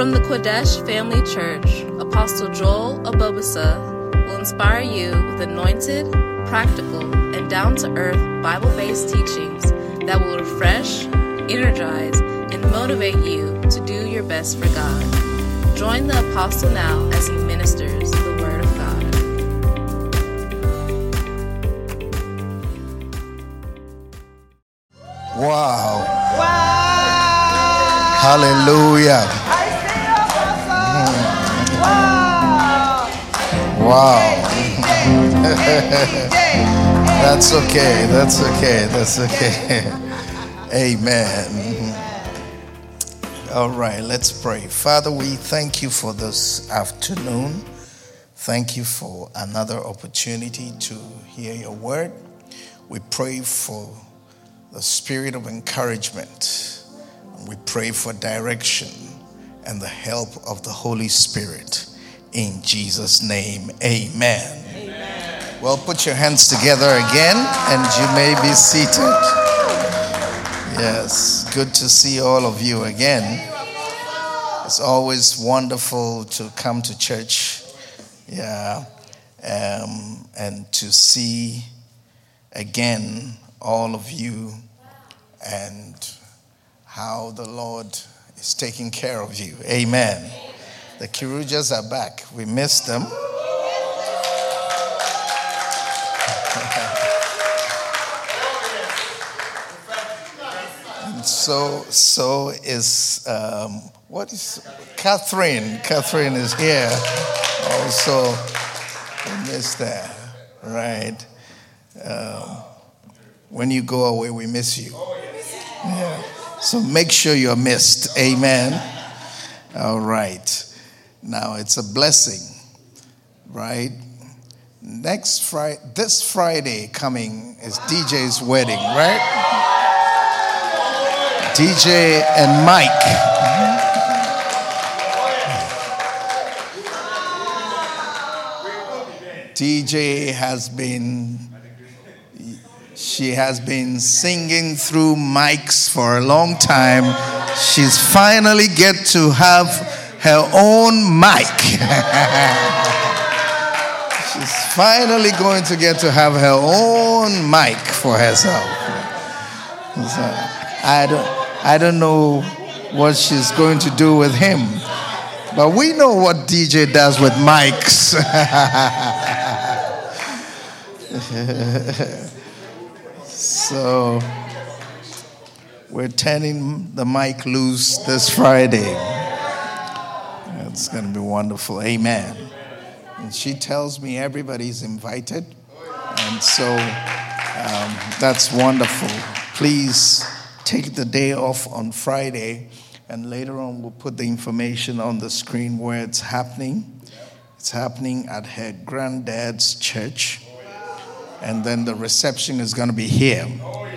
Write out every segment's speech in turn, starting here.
From the Qodesh Family Church, Apostle Joel Abobasa will inspire you with anointed, practical, and down to earth Bible based teachings that will refresh, energize, and motivate you to do your best for God. Join the Apostle now as he ministers the Word of God. Wow. Wow. Hallelujah. Wow. That's okay. That's okay. That's okay. Amen. Mm-hmm. All right, let's pray. Father, we thank you for this afternoon. Thank you for another opportunity to hear your word. We pray for the spirit of encouragement. We pray for direction and the help of the Holy Spirit. In Jesus' name, amen. Well, put your hands together again and you may be seated. Yes, good to see all of you again. It's always wonderful to come to church, yeah, um, and to see again all of you and how the Lord is taking care of you. Amen. The Kirujas are back. We missed them. So, so is um, what is Catherine? Catherine is here. Also, we missed that, right? Um, when you go away, we miss you. Yeah. So make sure you're missed. Amen. All right. Now it's a blessing, right? Next Friday, this Friday coming is DJ's wedding, right? DJ and Mike. DJ has been she has been singing through mics for a long time. She's finally get to have her own mic. She's finally going to get to have her own mic for herself. So I don't I don't know what she's going to do with him. But we know what DJ does with mics. so we're turning the mic loose this Friday. It's going to be wonderful. Amen. And she tells me everybody's invited. And so um, that's wonderful. Please take the day off on Friday, and later on, we'll put the information on the screen where it's happening. It's happening at her granddad's church, and then the reception is going to be here,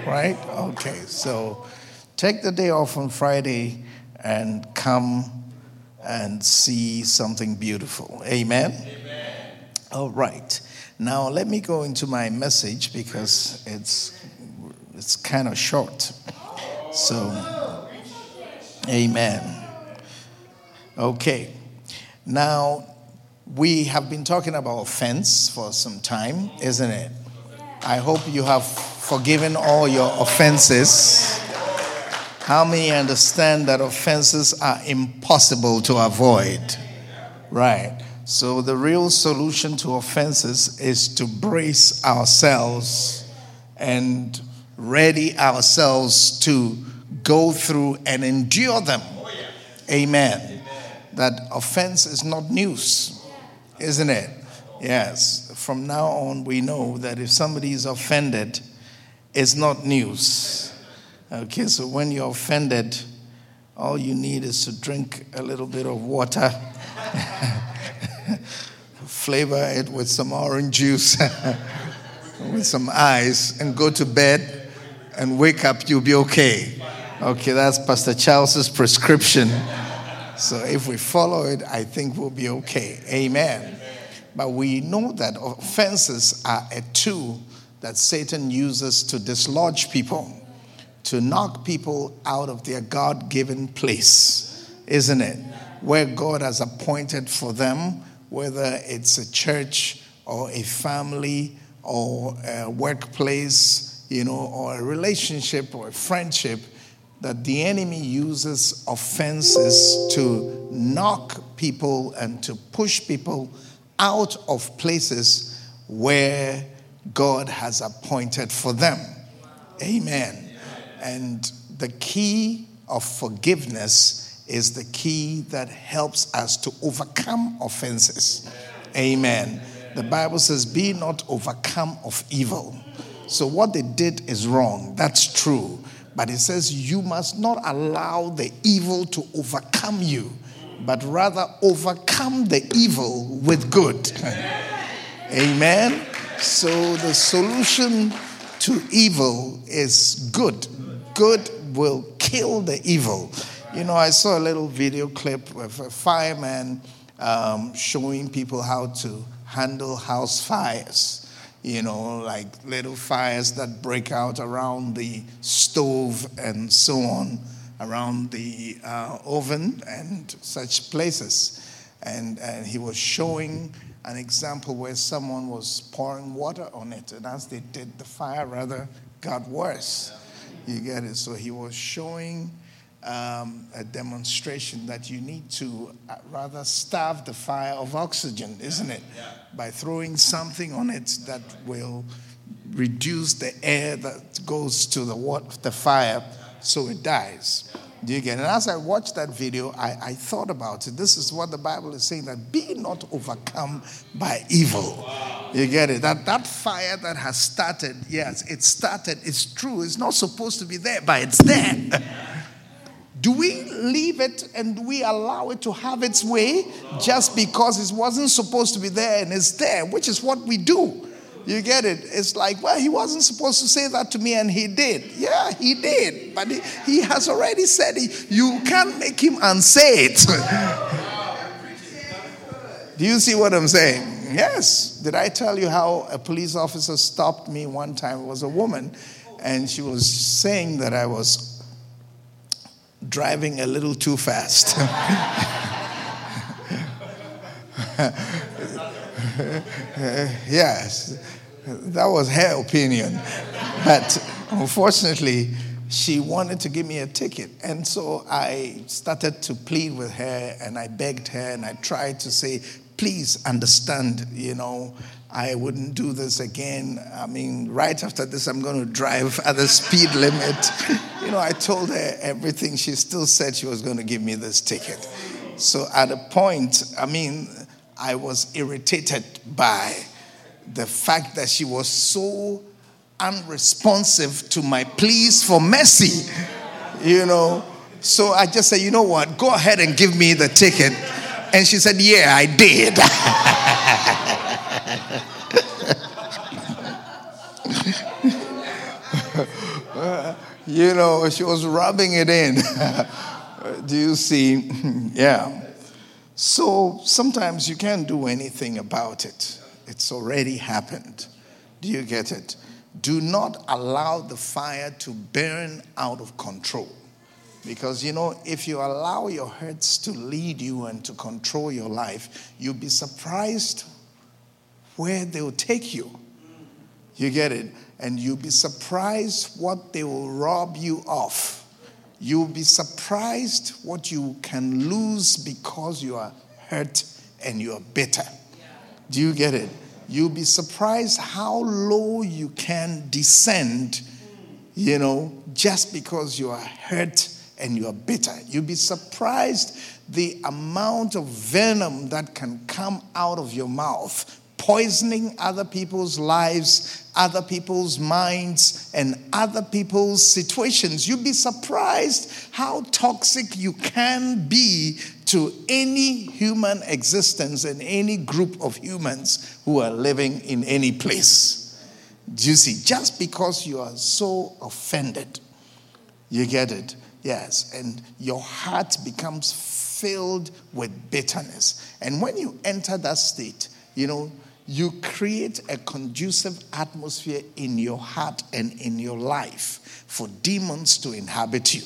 right? Okay, so take the day off on Friday and come and see something beautiful. Amen? Amen. All right. Now, let me go into my message because it's, it's kind of short. So, amen. Okay. Now, we have been talking about offense for some time, isn't it? I hope you have forgiven all your offenses. How many understand that offenses are impossible to avoid? Right. So, the real solution to offenses is to brace ourselves and ready ourselves to go through and endure them. Amen. That offense is not news, isn't it? Yes. From now on, we know that if somebody is offended, it's not news. Okay, so when you're offended, all you need is to drink a little bit of water, flavor it with some orange juice, with some ice, and go to bed and wake up, you'll be okay. Okay, that's Pastor Charles's prescription. So if we follow it, I think we'll be okay. Amen. But we know that offenses are a tool that Satan uses to dislodge people, to knock people out of their God given place, isn't it? where God has appointed for them, whether it's a church or a family or a workplace, you know, or a relationship or a friendship, that the enemy uses offenses to knock people and to push people out of places where God has appointed for them. Amen. And the key of forgiveness is the key that helps us to overcome offenses. Amen. The Bible says, Be not overcome of evil. So, what they did is wrong. That's true. But it says, You must not allow the evil to overcome you, but rather overcome the evil with good. Amen. So, the solution to evil is good. Good will kill the evil. You know, I saw a little video clip of a fireman um, showing people how to handle house fires. You know, like little fires that break out around the stove and so on, around the uh, oven and such places. And, and he was showing an example where someone was pouring water on it, and as they did, the fire rather got worse. You get it? So he was showing um, a demonstration that you need to uh, rather starve the fire of oxygen, isn't it? By throwing something on it that will reduce the air that goes to the, water, the fire so it dies. Do you get it? And as I watched that video, I, I thought about it. This is what the Bible is saying that be not overcome by evil. You get it? That that fire that has started, yes, it started. It's true. It's not supposed to be there, but it's there. Do we leave it and do we allow it to have its way just because it wasn't supposed to be there and it's there, which is what we do? You get it? It's like, well, he wasn't supposed to say that to me and he did. Yeah, he did. But he, he has already said it. You can't make him unsay it. Do you see what I'm saying? Yes. Did I tell you how a police officer stopped me one time? It was a woman, and she was saying that I was driving a little too fast. yes, that was her opinion. But unfortunately, she wanted to give me a ticket. And so I started to plead with her and I begged her and I tried to say, please understand, you know, I wouldn't do this again. I mean, right after this, I'm going to drive at the speed limit. you know, I told her everything. She still said she was going to give me this ticket. So at a point, I mean, I was irritated by the fact that she was so unresponsive to my pleas for mercy, you know. So I just said, you know what, go ahead and give me the ticket. And she said, yeah, I did. you know, she was rubbing it in. Do you see? yeah. So sometimes you can't do anything about it, it's already happened. Do you get it? Do not allow the fire to burn out of control. Because, you know, if you allow your hurts to lead you and to control your life, you'll be surprised where they'll take you. You get it? And you'll be surprised what they will rob you of. You'll be surprised what you can lose because you are hurt and you are bitter. Do you get it? You'll be surprised how low you can descend, you know, just because you are hurt and you are bitter. You'll be surprised the amount of venom that can come out of your mouth, poisoning other people's lives, other people's minds, and other people's situations. You'd be surprised how toxic you can be to any human existence and any group of humans who are living in any place. Do you see? Just because you are so offended, you get it? Yes. And your heart becomes filled with bitterness. And when you enter that state, you know, you create a conducive atmosphere in your heart and in your life for demons to inhabit you.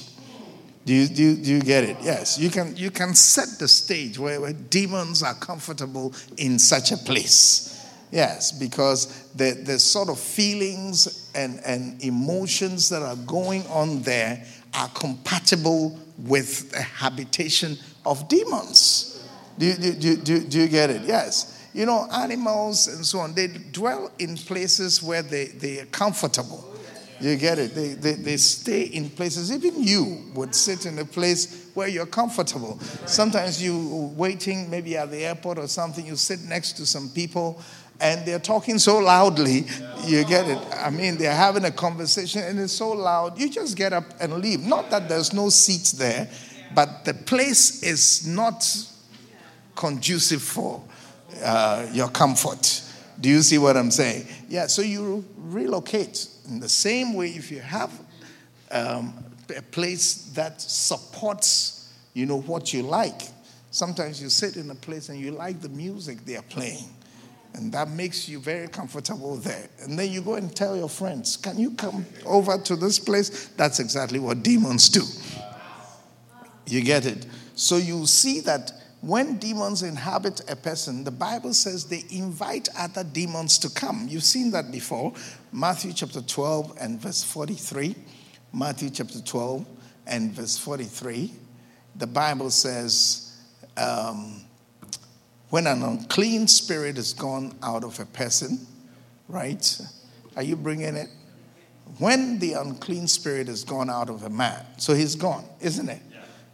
Do you, do, you, do you get it? Yes. You can, you can set the stage where, where demons are comfortable in such a place. Yes, because the, the sort of feelings and, and emotions that are going on there are compatible with the habitation of demons. Do you, do, do, do you get it? Yes. You know, animals and so on, they dwell in places where they, they are comfortable. You get it? They, they, they stay in places. Even you would sit in a place where you're comfortable. Sometimes you waiting, maybe at the airport or something, you sit next to some people and they're talking so loudly. You get it? I mean, they're having a conversation and it's so loud. You just get up and leave. Not that there's no seats there, but the place is not conducive for uh, your comfort. Do you see what I'm saying? Yeah, so you relocate in the same way, if you have um, a place that supports, you know, what you like, sometimes you sit in a place and you like the music they are playing. And that makes you very comfortable there. And then you go and tell your friends, Can you come over to this place? That's exactly what demons do. You get it? So you see that when demons inhabit a person, the Bible says they invite other demons to come. You've seen that before. Matthew chapter 12 and verse 43. Matthew chapter 12 and verse 43. The Bible says, um, when an unclean spirit is gone out of a person, right? Are you bringing it? When the unclean spirit is gone out of a man, so he's gone, isn't it?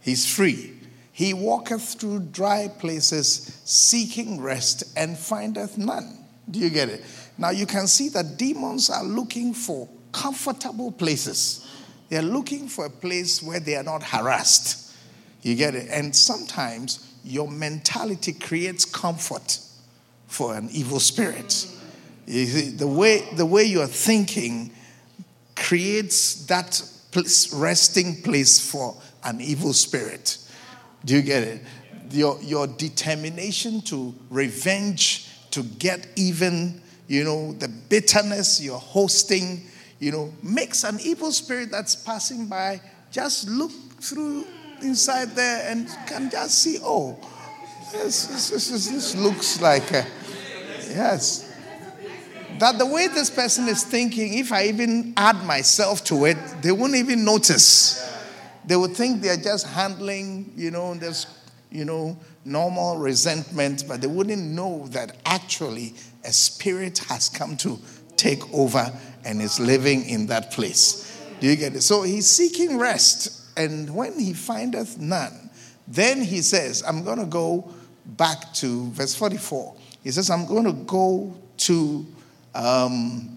He's free. He walketh through dry places, seeking rest, and findeth none. Do you get it? Now you can see that demons are looking for comfortable places. They're looking for a place where they are not harassed. You get it? And sometimes your mentality creates comfort for an evil spirit. You see, the way the way you're thinking creates that place, resting place for an evil spirit. Do you get it? Your, your determination to revenge, to get even, you know, the bitterness you're hosting, you know, makes an evil spirit that's passing by just look through inside there and can just see, oh, this, this, this, this looks like, a, yes. That the way this person is thinking, if I even add myself to it, they won't even notice. They would think they're just handling, you know, there's, you know, normal resentment, but they wouldn't know that actually a spirit has come to take over and is living in that place. Do you get it? So he's seeking rest, and when he findeth none, then he says, I'm going to go back to verse 44. He says, I'm going to go to, um,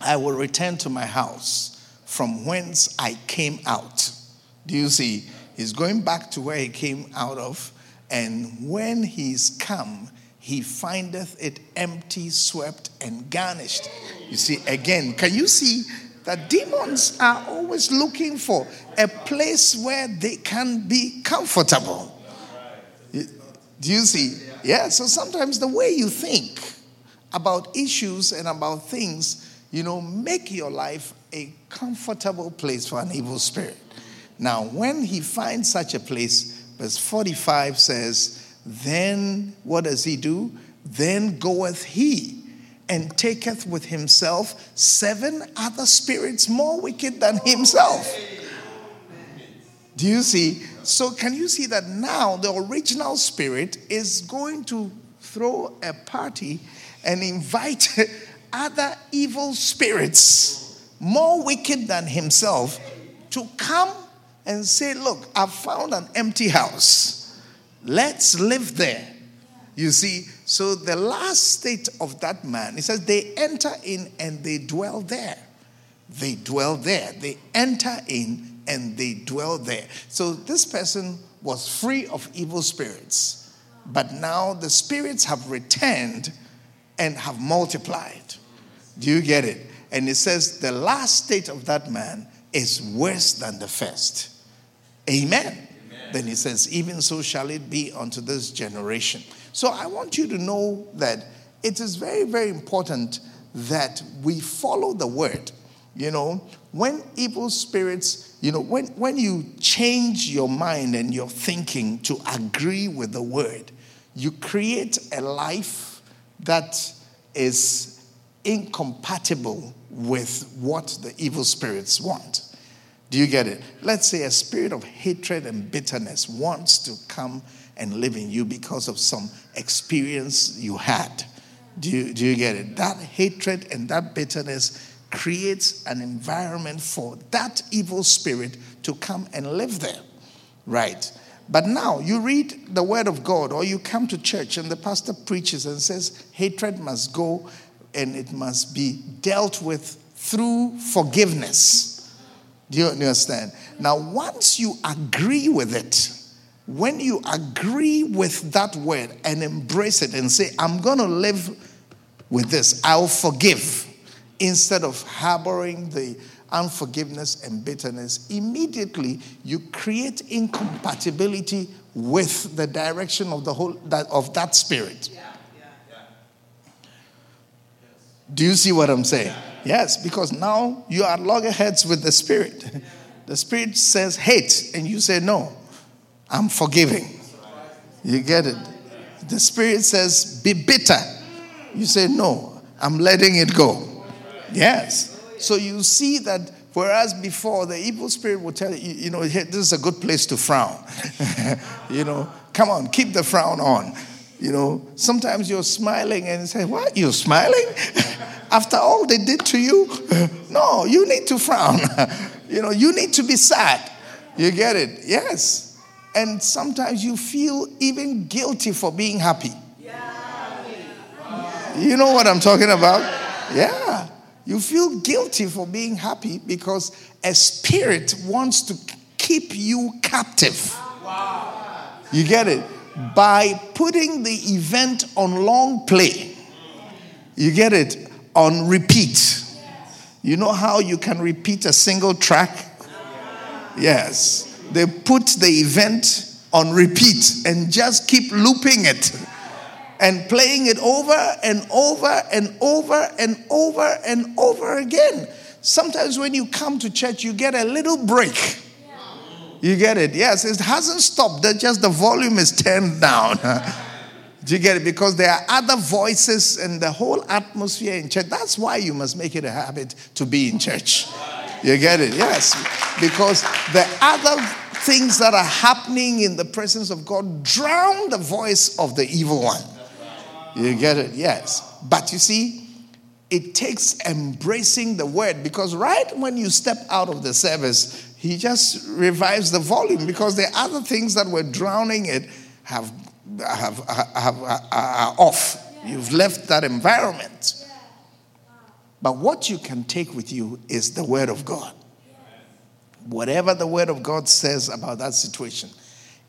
I will return to my house from whence I came out. Do you see? He's going back to where he came out of, and when he's come, he findeth it empty, swept, and garnished. You see, again, can you see that demons are always looking for a place where they can be comfortable? Do you see? Yeah, so sometimes the way you think about issues and about things, you know, make your life a comfortable place for an evil spirit. Now, when he finds such a place, verse 45 says, Then what does he do? Then goeth he and taketh with himself seven other spirits more wicked than himself. Do you see? So, can you see that now the original spirit is going to throw a party and invite other evil spirits more wicked than himself to come and say, Look, I've found an empty house. Let's live there. You see, so the last state of that man, he says, they enter in and they dwell there. They dwell there. They enter in and they dwell there. So this person was free of evil spirits, but now the spirits have returned and have multiplied. Do you get it? And it says the last state of that man is worse than the first. Amen. Amen. Then he says, Even so shall it be unto this generation. So I want you to know that it is very, very important that we follow the word. You know, when evil spirits, you know, when, when you change your mind and your thinking to agree with the word, you create a life that is incompatible with what the evil spirits want. Do you get it? Let's say a spirit of hatred and bitterness wants to come and live in you because of some experience you had. Do you, do you get it? That hatred and that bitterness creates an environment for that evil spirit to come and live there. Right. But now you read the word of God or you come to church and the pastor preaches and says hatred must go and it must be dealt with through forgiveness. Do you understand? Now, once you agree with it, when you agree with that word and embrace it and say, I'm going to live with this, I'll forgive, instead of harboring the unforgiveness and bitterness, immediately you create incompatibility with the direction of the whole that, of that spirit. Do you see what I'm saying? Yes, because now you are loggerheads with the spirit. The spirit says hate, and you say no. I'm forgiving. You get it? The Spirit says, be bitter. You say, no, I'm letting it go. Yes. So you see that whereas before the evil spirit will tell you, you know, this is a good place to frown. you know, come on, keep the frown on. You know, sometimes you're smiling and say, What? You're smiling? After all they did to you? no, you need to frown. you know, you need to be sad. You get it? Yes. And sometimes you feel even guilty for being happy. You know what I'm talking about? Yeah. You feel guilty for being happy because a spirit wants to keep you captive. You get it? By putting the event on long play. You get it? On repeat. You know how you can repeat a single track? Yes they put the event on repeat and just keep looping it and playing it over and over and over and over and over again. Sometimes when you come to church, you get a little break. You get it? Yes, it hasn't stopped. That just the volume is turned down. Do you get it? Because there are other voices and the whole atmosphere in church. That's why you must make it a habit to be in church. You get it? Yes. Because the other things that are happening in the presence of God drown the voice of the evil one. You get it? Yes. But you see, it takes embracing the word because right when you step out of the service, he just revives the volume because the other things that were drowning it have, have, have, have are off. You've left that environment. But what you can take with you is the Word of God. Whatever the Word of God says about that situation,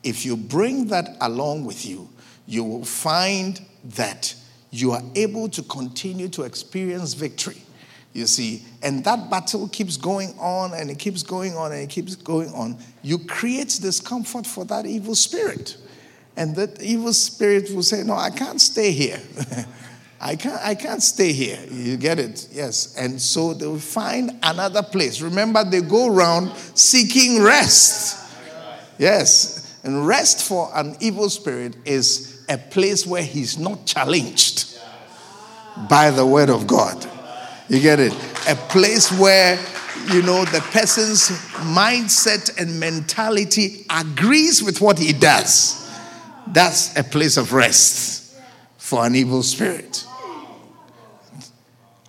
if you bring that along with you, you will find that you are able to continue to experience victory. You see, and that battle keeps going on and it keeps going on and it keeps going on. You create discomfort for that evil spirit. And that evil spirit will say, No, I can't stay here. I can't, I can't stay here. You get it? Yes. And so they'll find another place. Remember, they go around seeking rest. Yes. And rest for an evil spirit is a place where he's not challenged by the word of God. You get it? A place where, you know, the person's mindset and mentality agrees with what he does. That's a place of rest for an evil spirit.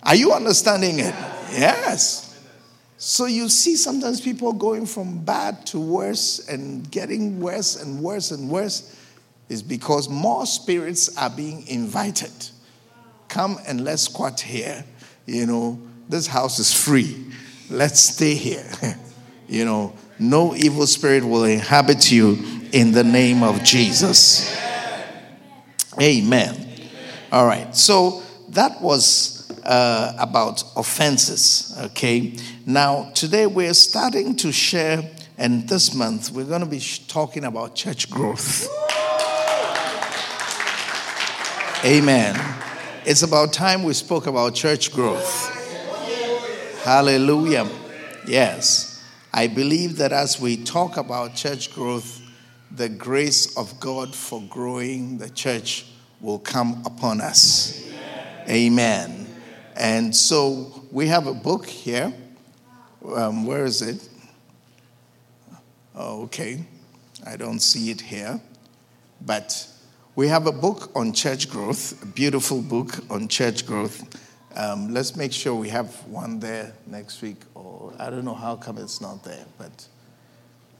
Are you understanding it? Yes. So you see sometimes people going from bad to worse and getting worse and worse and worse is because more spirits are being invited. Come and let's squat here. You know, this house is free. Let's stay here. you know, no evil spirit will inhabit you in the name of Jesus. Amen. All right. So that was uh, about offenses. Okay. Now, today we're starting to share, and this month we're going to be talking about church growth. Amen. It's about time we spoke about church growth. Hallelujah. Yes. I believe that as we talk about church growth, the grace of God for growing the church will come upon us. Amen. And so we have a book here. Um, where is it? Oh, okay. I don't see it here. But we have a book on church growth, a beautiful book on church growth. Um, let's make sure we have one there next week, or I don't know how come it's not there, but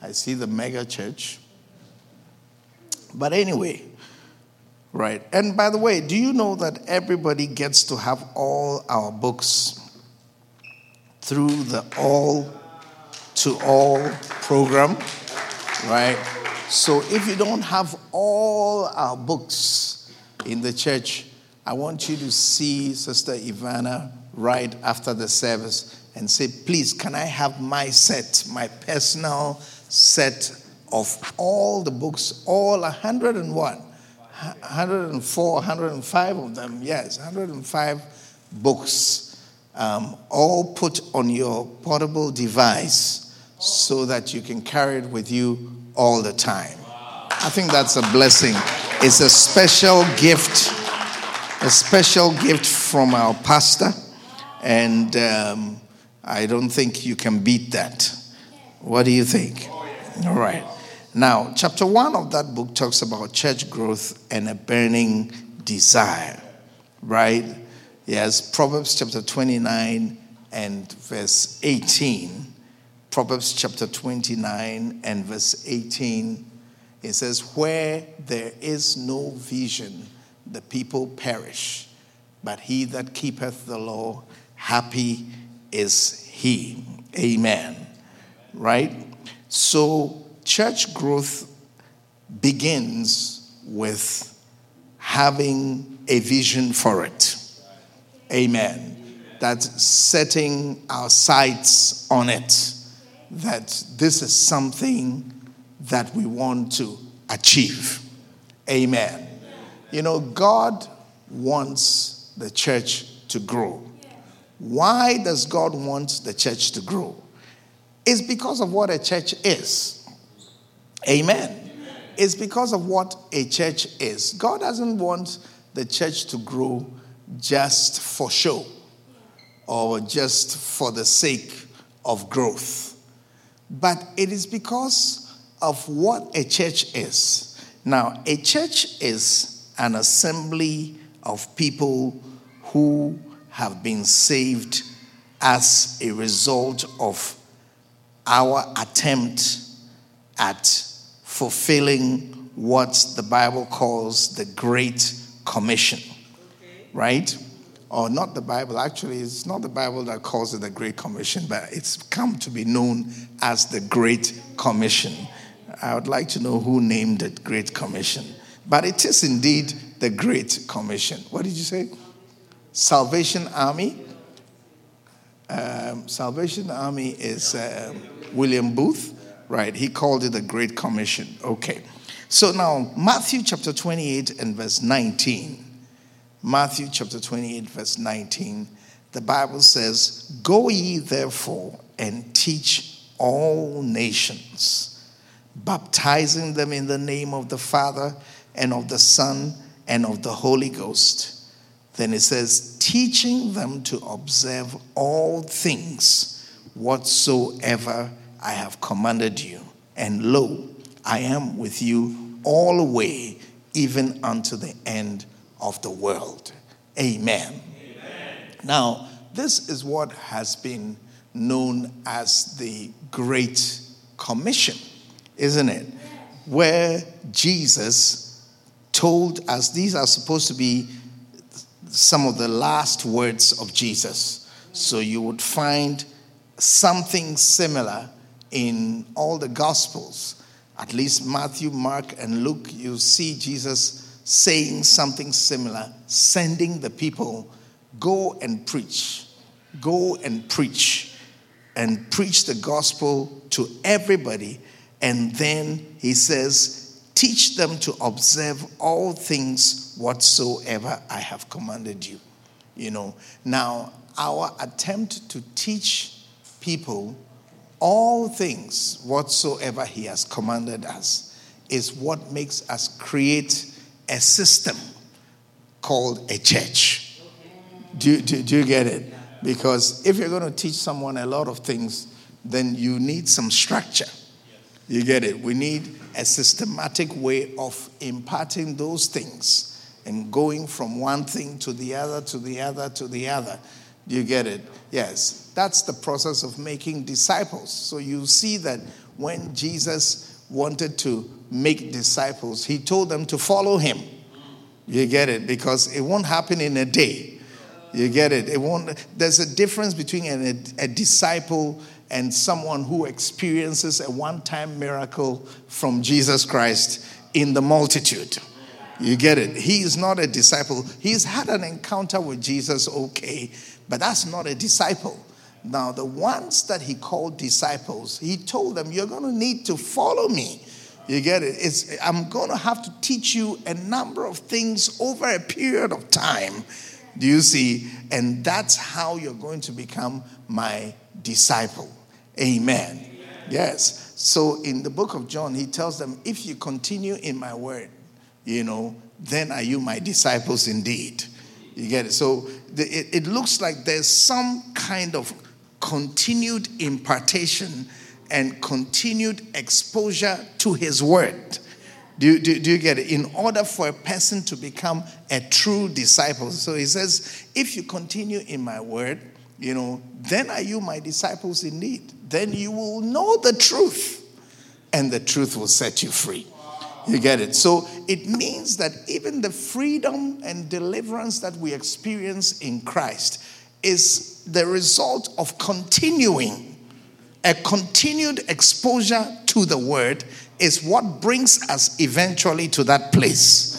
I see the mega church. But anyway, right. And by the way, do you know that everybody gets to have all our books through the All to All program, right? So if you don't have all our books in the church, I want you to see Sister Ivana right after the service and say, please, can I have my set, my personal set of all the books, all 101, 104, 105 of them, yes, 105 books, um, all put on your portable device so that you can carry it with you all the time. I think that's a blessing. It's a special gift a special gift from our pastor, and um, I don't think you can beat that. What do you think? All right. Now, chapter one of that book talks about church growth and a burning desire, right? Yes, Proverbs chapter 29 and verse 18. Proverbs chapter 29 and verse 18. It says, Where there is no vision, the people perish, but he that keepeth the law, happy is he. Amen. Right? So, church growth begins with having a vision for it. Amen. That's setting our sights on it. That this is something that we want to achieve. Amen. You know, God wants the church to grow. Why does God want the church to grow? It's because of what a church is. Amen. It's because of what a church is. God doesn't want the church to grow just for show or just for the sake of growth, but it is because of what a church is. Now, a church is an assembly of people who have been saved as a result of our attempt at fulfilling what the Bible calls the Great Commission. Right? Or not the Bible, actually, it's not the Bible that calls it the Great Commission, but it's come to be known as the Great Commission. I would like to know who named it Great Commission. But it is indeed the Great Commission. What did you say? Salvation Army. Um, Salvation Army is uh, William Booth, right? He called it the Great Commission. Okay. So now, Matthew chapter 28 and verse 19. Matthew chapter 28, verse 19. The Bible says, Go ye therefore and teach all nations, baptizing them in the name of the Father and of the Son and of the Holy Ghost. Then it says, teaching them to observe all things whatsoever I have commanded you. And lo, I am with you always, even unto the end of the world. Amen. Amen. Now, this is what has been known as the Great Commission, isn't it? Where Jesus told us these are supposed to be some of the last words of Jesus. So you would find something similar in all the Gospels. At least Matthew, Mark, and Luke, you see Jesus saying something similar, sending the people, go and preach, go and preach, and preach the gospel to everybody. And then he says, Teach them to observe all things whatsoever I have commanded you. You know, now our attempt to teach people all things whatsoever He has commanded us is what makes us create a system called a church. Do, do, do you get it? Because if you're going to teach someone a lot of things, then you need some structure. You get it? We need a systematic way of imparting those things and going from one thing to the other, to the other, to the other. Do you get it? Yes. That's the process of making disciples. So you see that when Jesus wanted to make disciples, he told them to follow him. You get it? Because it won't happen in a day. You get it? It won't. There's a difference between a, a disciple and someone who experiences a one-time miracle from Jesus Christ in the multitude. You get it? He is not a disciple. He's had an encounter with Jesus, okay, but that's not a disciple. Now, the ones that he called disciples, he told them, You're going to need to follow me. You get it? It's, I'm going to have to teach you a number of things over a period of time. Do you see? And that's how you're going to become my disciple. Amen. Amen. Yes. So in the book of John, he tells them, If you continue in my word, you know, then are you my disciples indeed. You get it? So the, it, it looks like there's some kind of continued impartation and continued exposure to his word. Do you, do, do you get it? In order for a person to become a true disciple. So he says, if you continue in my word, you know, then are you my disciples indeed. Then you will know the truth, and the truth will set you free. You get it? So it means that even the freedom and deliverance that we experience in Christ is the result of continuing. A continued exposure to the word is what brings us eventually to that place.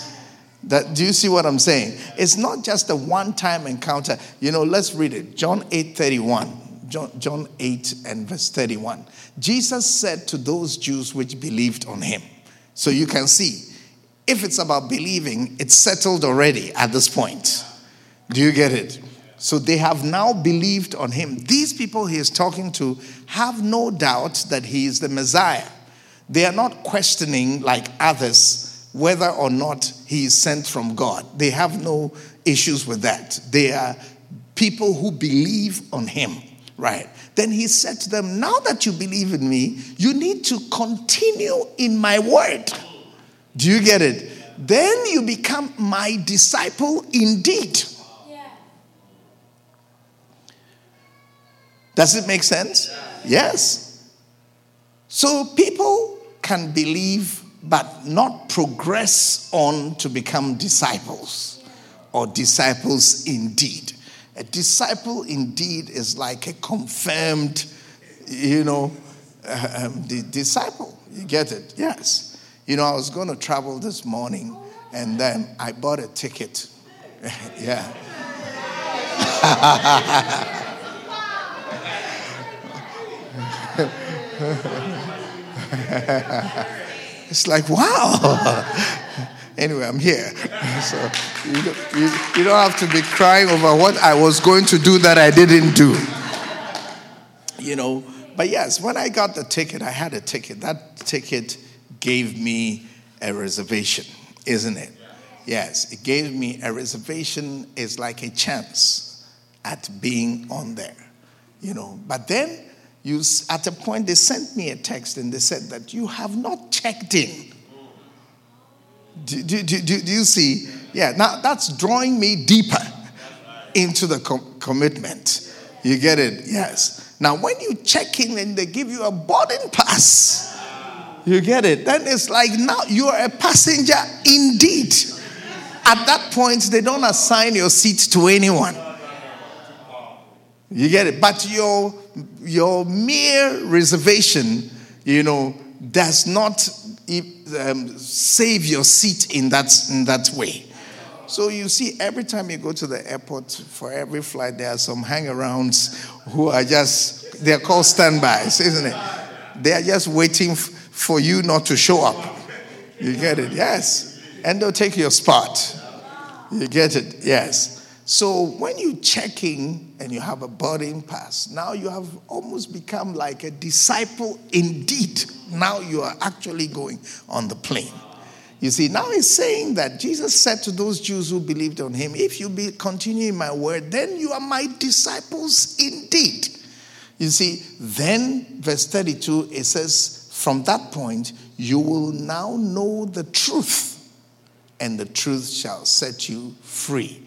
That, do you see what I'm saying? It's not just a one time encounter. You know, let's read it. John 8 31. John, John 8 and verse 31. Jesus said to those Jews which believed on him, so you can see, if it's about believing, it's settled already at this point. Do you get it? So they have now believed on him. These people he is talking to have no doubt that he is the Messiah. They are not questioning, like others, whether or not he is sent from God. They have no issues with that. They are people who believe on him, right? Then he said to them, Now that you believe in me, you need to continue in my word. Do you get it? Then you become my disciple indeed. Does it make sense? Yes. So people can believe but not progress on to become disciples or disciples indeed. A disciple indeed is like a confirmed, you know, uh, um, the disciple. You get it? Yes. You know, I was going to travel this morning and then I bought a ticket. yeah. it's like, wow. Anyway, I'm here. so you don't, you, you don't have to be crying over what I was going to do that I didn't do. You know, but yes, when I got the ticket, I had a ticket. That ticket gave me a reservation, isn't it? Yes, it gave me a reservation, is like a chance at being on there, you know. But then, you, at a point, they sent me a text and they said that you have not checked in do, do, do, do, you see? Yeah, now that's drawing me deeper into the com- commitment. You get it? Yes. Now, when you check in and they give you a boarding pass, you get it? Then it's like now you are a passenger indeed. At that point, they don't assign your seat to anyone. You get it? But your, your mere reservation, you know, does not um, save your seat in that, in that way. So you see, every time you go to the airport, for every flight, there are some hangarounds who are just, they're called standbys, isn't it? They are just waiting f- for you not to show up. You get it? Yes. And they'll take your spot. You get it? Yes. So when you check in and you have a boarding pass, now you have almost become like a disciple indeed. Now you are actually going on the plane. You see, now he's saying that Jesus said to those Jews who believed on him, If you be, continue in my word, then you are my disciples indeed. You see, then verse 32, it says, From that point, you will now know the truth, and the truth shall set you free.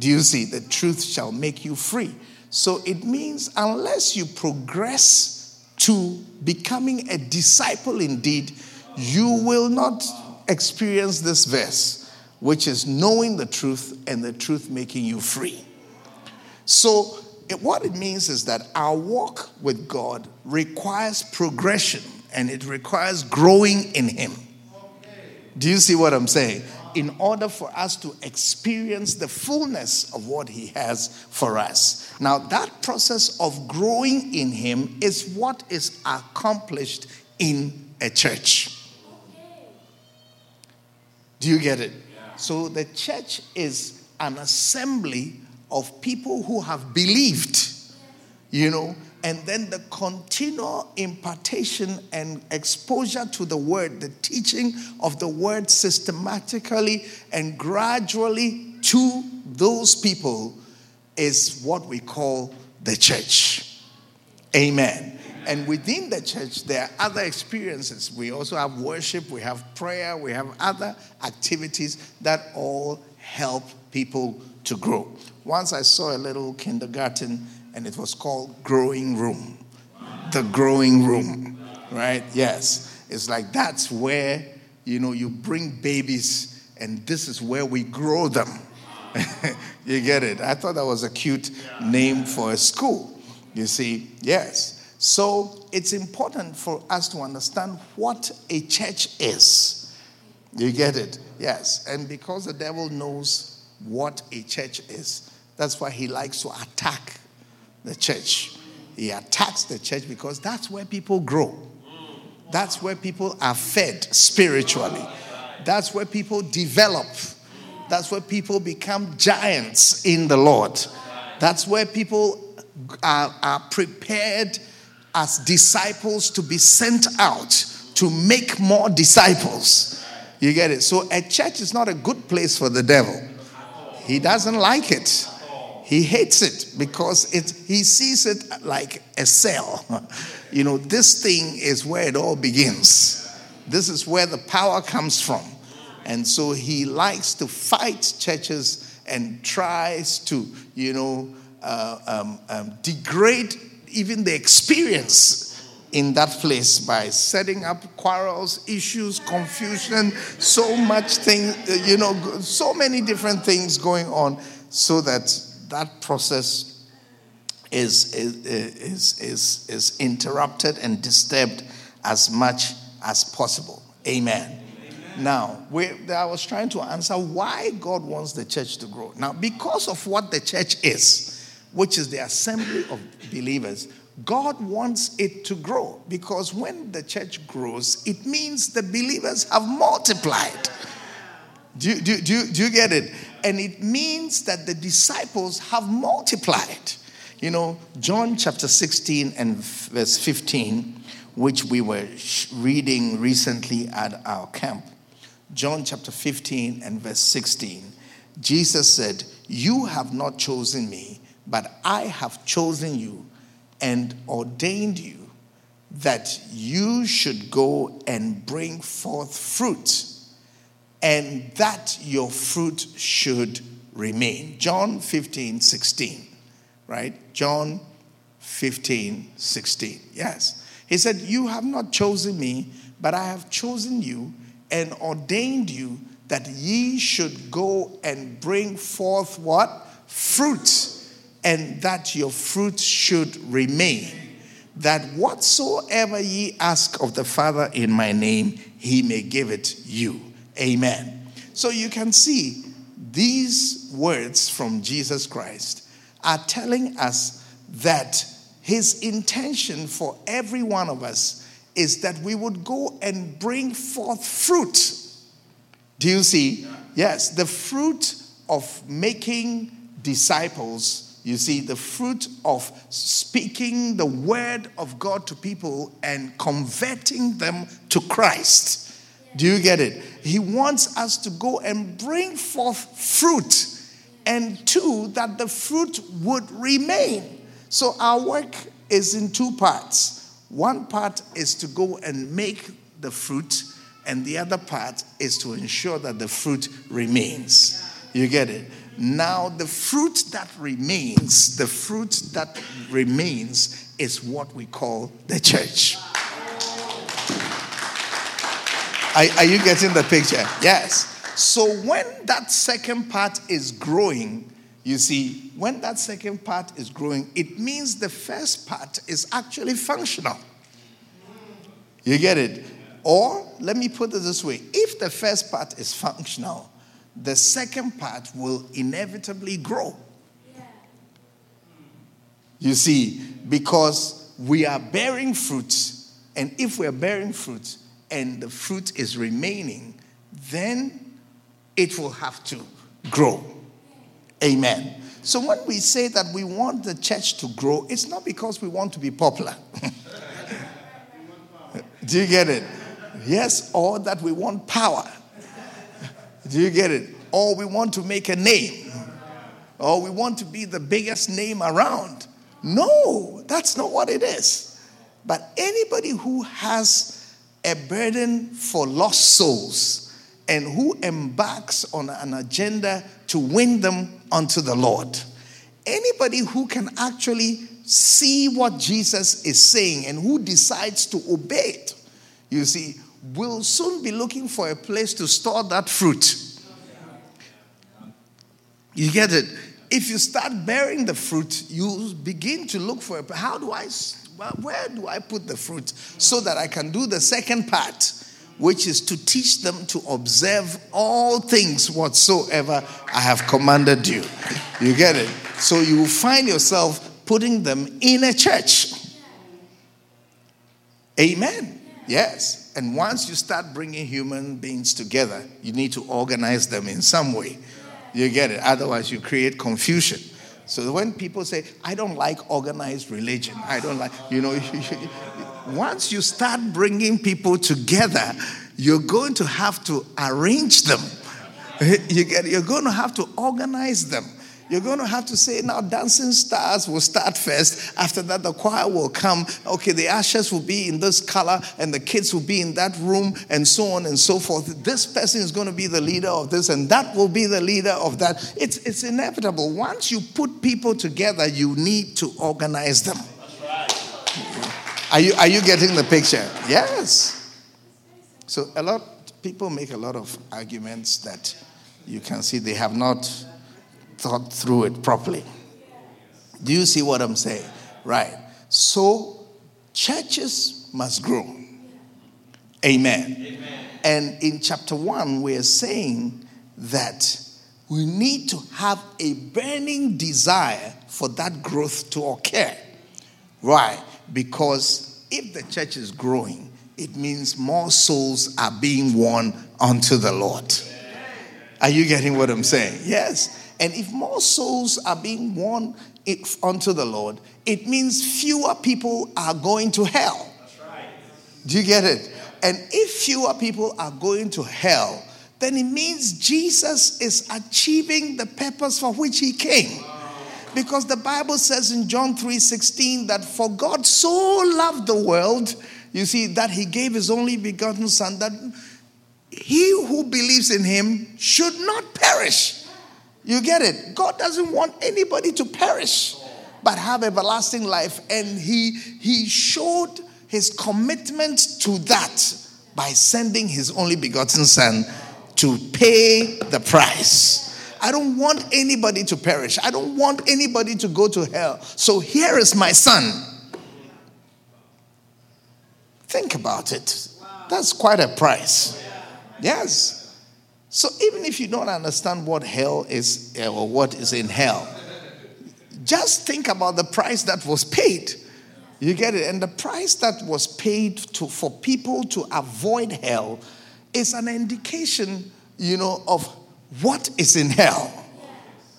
Do you see? The truth shall make you free. So it means unless you progress to becoming a disciple indeed, you will not experience this verse, which is knowing the truth and the truth making you free. So, it, what it means is that our walk with God requires progression and it requires growing in Him. Do you see what I'm saying? In order for us to experience the fullness of what He has for us. Now, that process of growing in Him is what is accomplished in a church. Do you get it? So, the church is an assembly of people who have believed, you know, and then the continual impartation and exposure to the word, the teaching of the word systematically and gradually to those people is what we call the church. Amen. And within the church, there are other experiences. We also have worship, we have prayer, we have other activities that all help people to grow. Once I saw a little kindergarten and it was called Growing Room. The Growing Room, right? Yes. It's like that's where, you know, you bring babies and this is where we grow them. you get it? I thought that was a cute name for a school. You see, yes. So it's important for us to understand what a church is. You get it? Yes. And because the devil knows what a church is, that's why he likes to attack the church. He attacks the church because that's where people grow. That's where people are fed spiritually. That's where people develop. That's where people become giants in the Lord. That's where people are, are prepared as disciples to be sent out to make more disciples. You get it? So, a church is not a good place for the devil. He doesn't like it. He hates it because it, he sees it like a cell. You know, this thing is where it all begins. This is where the power comes from. And so he likes to fight churches and tries to, you know, uh, um, um, degrade even the experience in that place by setting up quarrels, issues, confusion, so much thing, you know, so many different things going on so that that process is, is, is, is, is interrupted and disturbed as much as possible. Amen. Amen. Now, I was trying to answer why God wants the church to grow. Now, because of what the church is, which is the assembly of believers, God wants it to grow because when the church grows, it means the believers have multiplied. Do, do, do, do you get it? And it means that the disciples have multiplied. You know, John chapter 16 and verse 15, which we were reading recently at our camp. John chapter 15 and verse 16. Jesus said, You have not chosen me, but I have chosen you and ordained you that you should go and bring forth fruit and that your fruit should remain. John 15, 16, right? John 15, 16. Yes. He said, You have not chosen me, but I have chosen you and ordained you that ye should go and bring forth what? Fruit, and that your fruit should remain. That whatsoever ye ask of the Father in my name, he may give it you. Amen. So you can see these words from Jesus Christ are telling us that his intention for every one of us is that we would go and bring forth fruit. Do you see? Yes, the fruit of making disciples, you see, the fruit of speaking the word of God to people and converting them to Christ. Do you get it? He wants us to go and bring forth fruit, and two, that the fruit would remain. So our work is in two parts. One part is to go and make the fruit, and the other part is to ensure that the fruit remains. You get it? Now, the fruit that remains, the fruit that remains is what we call the church. Are, are you getting the picture? Yes. So, when that second part is growing, you see, when that second part is growing, it means the first part is actually functional. You get it? Or, let me put it this way if the first part is functional, the second part will inevitably grow. You see, because we are bearing fruit, and if we're bearing fruit and the fruit is remaining, then it will have to grow. Amen. So when we say that we want the church to grow, it's not because we want to be popular. Do you get it? Yes, or that we want power. Do you get it? Or we want to make a name. Or we want to be the biggest name around. No, that's not what it is. But anybody who has a burden for lost souls and who embarks on an agenda to win them unto the Lord, anybody who can actually see what Jesus is saying and who decides to obey it, you see, will soon be looking for a place to store that fruit. You get it? If you start bearing the fruit, you begin to look for a, how do I, where do I put the fruit so that I can do the second part, which is to teach them to observe all things whatsoever I have commanded you. You get it? So you will find yourself putting them in a church. Amen. Yes. And once you start bringing human beings together, you need to organize them in some way. You get it? Otherwise, you create confusion. So when people say, I don't like organized religion, I don't like, you know, once you start bringing people together, you're going to have to arrange them. You get, you're going to have to organize them. You're going to have to say, now, Dancing Stars will start first. After that, the choir will come. Okay, the ashes will be in this color, and the kids will be in that room, and so on and so forth. This person is going to be the leader of this, and that will be the leader of that. It's, it's inevitable. Once you put people together, you need to organize them. Are you, are you getting the picture? Yes. So, a lot people make a lot of arguments that you can see they have not thought through it properly. Do you see what I'm saying? Right. So, churches must grow. Amen. Amen. And in chapter 1, we're saying that we need to have a burning desire for that growth to occur. Why? Because if the church is growing, it means more souls are being won unto the Lord. Are you getting what I'm saying? Yes. And if more souls are being won unto the Lord, it means fewer people are going to hell. Right. Do you get it? And if fewer people are going to hell, then it means Jesus is achieving the purpose for which he came. Because the Bible says in John 3:16 that for God so loved the world, you see, that he gave his only begotten son that he who believes in him should not perish you get it? God doesn't want anybody to perish, but have everlasting life. And he, he showed his commitment to that by sending his only begotten son to pay the price. I don't want anybody to perish. I don't want anybody to go to hell. So here is my son. Think about it. That's quite a price. Yes. So even if you don't understand what hell is eh, or what is in hell, just think about the price that was paid. You get it? And the price that was paid to, for people to avoid hell is an indication, you know, of what is in hell.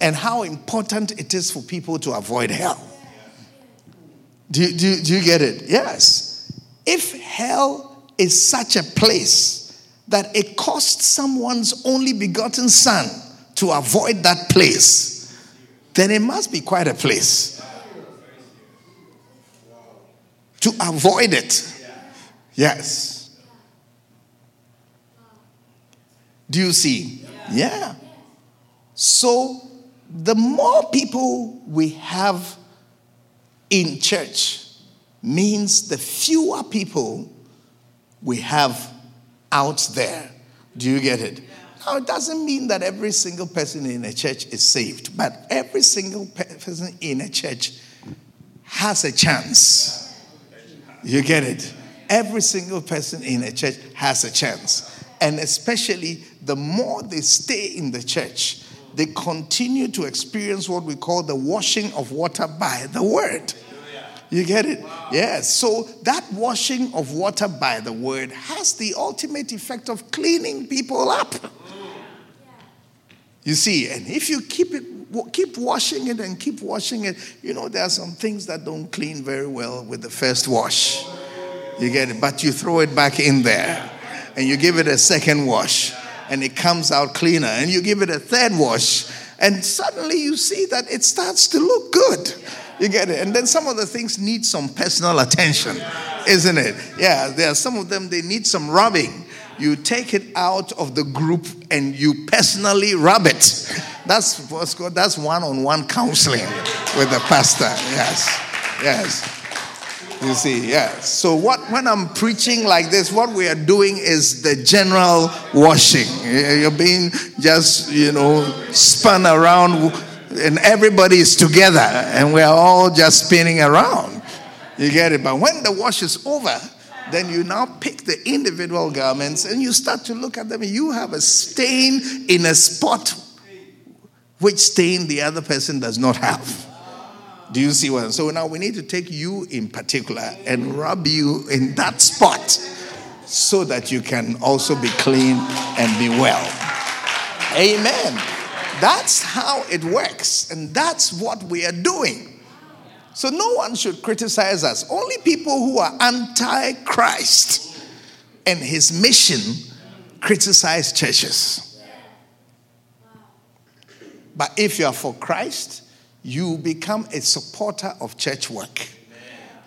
and how important it is for people to avoid hell. Do, do, do you get it? Yes. If hell is such a place that it cost someone's only begotten son to avoid that place, then it must be quite a place. To avoid it. Yes. Do you see? Yeah. So, the more people we have in church means the fewer people we have out there. Do you get it? Now, it doesn't mean that every single person in a church is saved, but every single person in a church has a chance. You get it? Every single person in a church has a chance. And especially the more they stay in the church, they continue to experience what we call the washing of water by the word. You get it? Yes. So that washing of water by the word has the ultimate effect of cleaning people up. You see, and if you keep it, keep washing it and keep washing it, you know, there are some things that don't clean very well with the first wash. You get it? But you throw it back in there and you give it a second wash and it comes out cleaner and you give it a third wash and suddenly you see that it starts to look good. You get it? And then some of the things need some personal attention, isn't it? Yeah, there are some of them, they need some rubbing. You take it out of the group and you personally rub it. That's what's called, that's one on one counseling with the pastor. Yes, yes. You see, yes. So what when I'm preaching like this, what we are doing is the general washing. You're being just, you know, spun around and everybody is together and we're all just spinning around. You get it? But when the wash is over, then you now pick the individual garments and you start to look at them. You have a stain in a spot which stain the other person does not have. Do you see what? So now we need to take you in particular and rub you in that spot so that you can also be clean and be well. Amen. That's how it works, and that's what we are doing. So no one should criticize us. Only people who are anti Christ and his mission criticize churches. But if you are for Christ, you become a supporter of church work.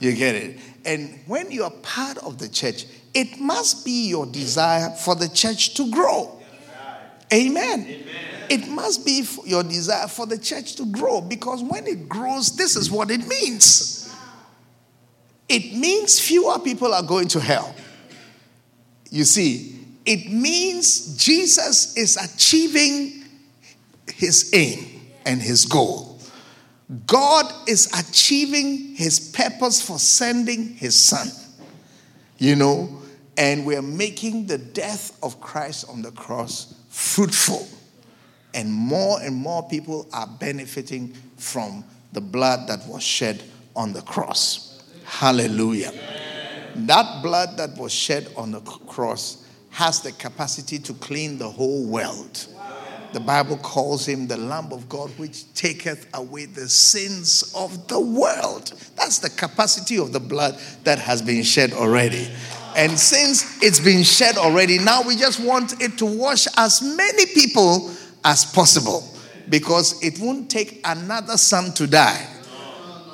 You get it? And when you are part of the church, it must be your desire for the church to grow. Amen. It must be your desire for the church to grow because when it grows, this is what it means. It means fewer people are going to hell. You see, it means Jesus is achieving his aim and his goal. God is achieving his purpose for sending his son. You know, and we're making the death of Christ on the cross fruitful. And more and more people are benefiting from the blood that was shed on the cross. Hallelujah. That blood that was shed on the cross has the capacity to clean the whole world. The Bible calls him the Lamb of God, which taketh away the sins of the world. That's the capacity of the blood that has been shed already. And since it's been shed already, now we just want it to wash as many people as possible because it won't take another son to die.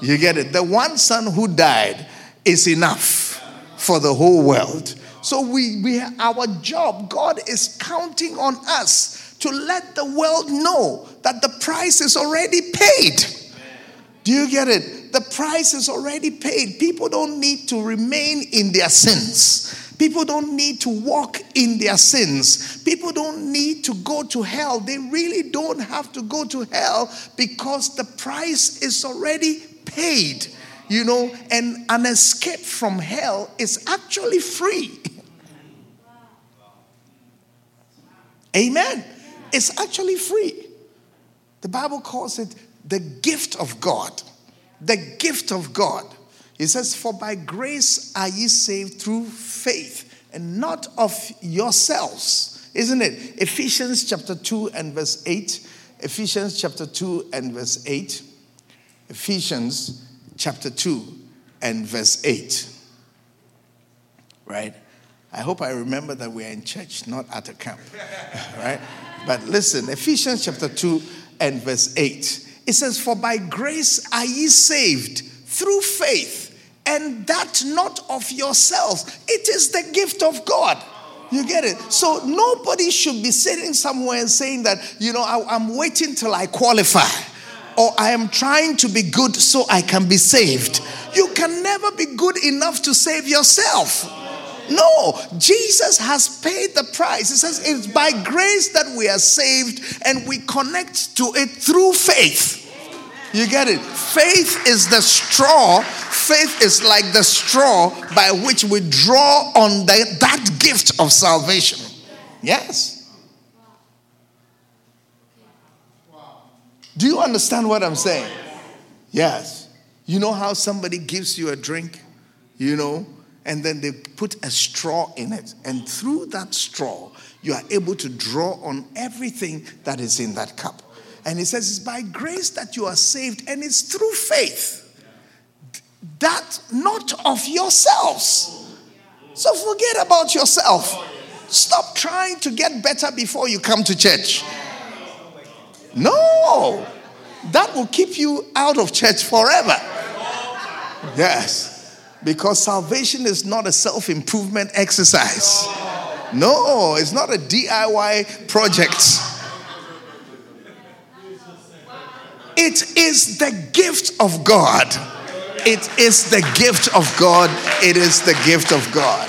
You get it? The one son who died is enough for the whole world. So we, we our job, God is counting on us to let the world know that the price is already paid. Do you get it? The price is already paid. People don't need to remain in their sins. People don't need to walk in their sins. People don't need to go to hell. They really don't have to go to hell because the price is already paid. You know, and an escape from hell is actually free. Amen. It's actually free. The Bible calls it the gift of God. The gift of God. It says, For by grace are ye saved through faith, and not of yourselves. Isn't it? Ephesians chapter 2 and verse 8. Ephesians chapter 2 and verse 8. Ephesians chapter 2 and verse 8. Right? I hope I remember that we are in church, not at a camp. right? But listen, Ephesians chapter 2 and verse 8. It says, For by grace are ye saved through faith, and that not of yourselves. It is the gift of God. You get it? So nobody should be sitting somewhere and saying that, you know, I, am waiting till I qualify or I am trying to be good so I can be saved. You can never be good enough to save yourself. No, Jesus has paid the price. It says it's by grace that we are saved and we connect to it through faith. You get it? Faith is the straw. Faith is like the straw by which we draw on the, that gift of salvation. Yes. Do you understand what I'm saying? Yes. You know how somebody gives you a drink, you know, and then they put a straw in it. And through that straw, you are able to draw on everything that is in that cup. And he says, It's by grace that you are saved, and it's through faith. That not of yourselves. So forget about yourself. Stop trying to get better before you come to church. No, that will keep you out of church forever. Yes, because salvation is not a self improvement exercise. No, it's not a DIY project. It is the gift of God. It is the gift of God. It is the gift of God.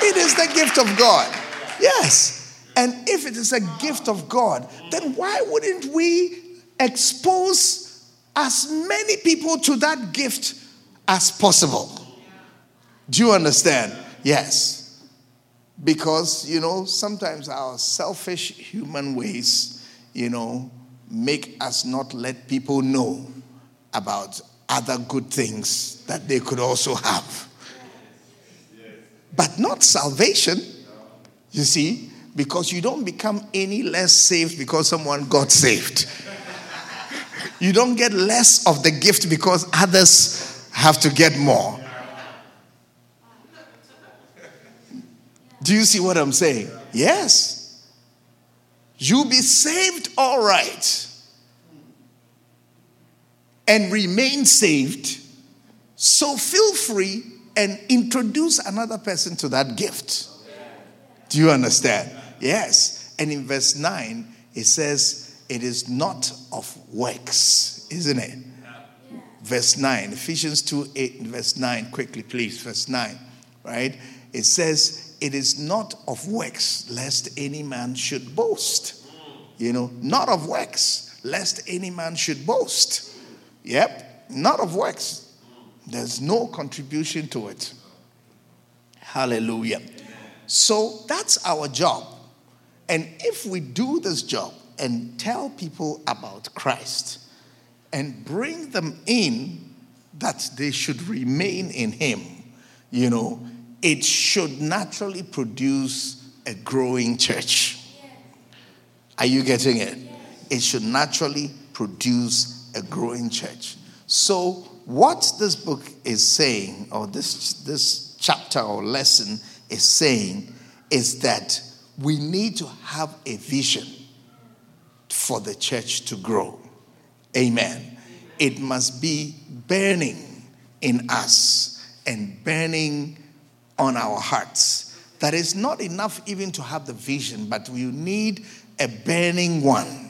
It is the gift of God. Yes. And if it is a gift of God, then why wouldn't we expose as many people to that gift as possible? Do you understand? Yes. Because, you know, sometimes our selfish human ways, you know, make us not let people know about other good things that they could also have. But not salvation, you see, because you don't become any less saved because someone got saved. You don't get less of the gift because others have to get more. Do you see what I'm saying? Yes. You'll be saved all right and remain saved. So feel free and introduce another person to that gift. Do you understand? Yes. And in verse 9, it says, It is not of works, isn't it? Verse 9, Ephesians 2 8, verse 9, quickly, please. Verse 9, right? It says, it is not of works, lest any man should boast. You know, not of works, lest any man should boast. Yep, not of works. There's no contribution to it. Hallelujah. So that's our job. And if we do this job and tell people about Christ and bring them in that they should remain in Him, you know, it should naturally produce a growing church. Are you getting it? It should naturally produce a growing church. So, what this book is saying, or this, this chapter or lesson is saying, is that we need to have a vision for the church to grow. Amen. It must be burning in us and burning on our hearts. That is not enough even to have the vision, but we need a burning one,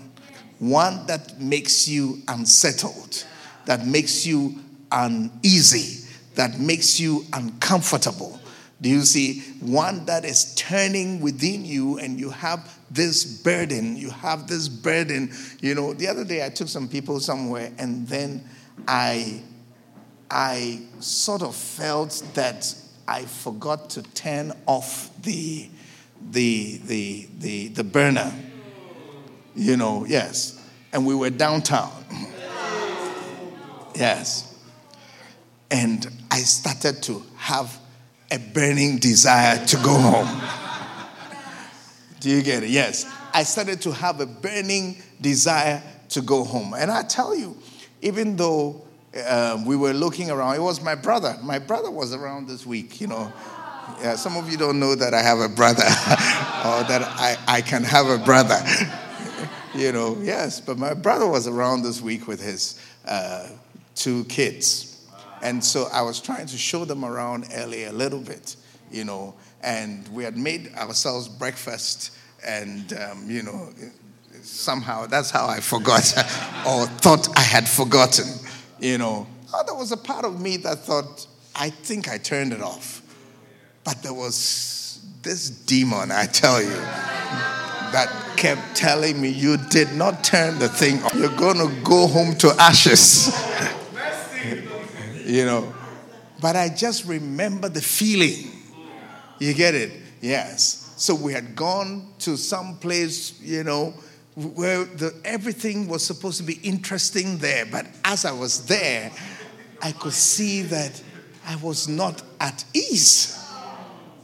one that makes you unsettled, that makes you uneasy, that makes you uncomfortable. Do you see? One that is turning within you, and you have this burden. You have this burden. You know, the other day I took some people somewhere, and then I, I sort of felt that I forgot to turn off the, the, the, the, the burner. You know, yes. And we were downtown. yes. And I started to have a burning desire to go home. Do you get it? Yes. I started to have a burning desire to go home. And I tell you, even though um, we were looking around, it was my brother. My brother was around this week, you know. Yeah, some of you don't know that I have a brother or that I, I can have a brother. You know, yes, but my brother was around this week with his uh, two kids. And so I was trying to show them around LA a little bit, you know, and we had made ourselves breakfast, and, um, you know, somehow that's how I forgot or thought I had forgotten, you know. Oh, there was a part of me that thought, I think I turned it off. But there was this demon, I tell you, that kept telling me, You did not turn the thing off. You're going to go home to ashes. you know. But I just remember the feeling. You get it? Yes. So we had gone to some place, you know, where the, everything was supposed to be interesting there. But as I was there, I could see that I was not at ease.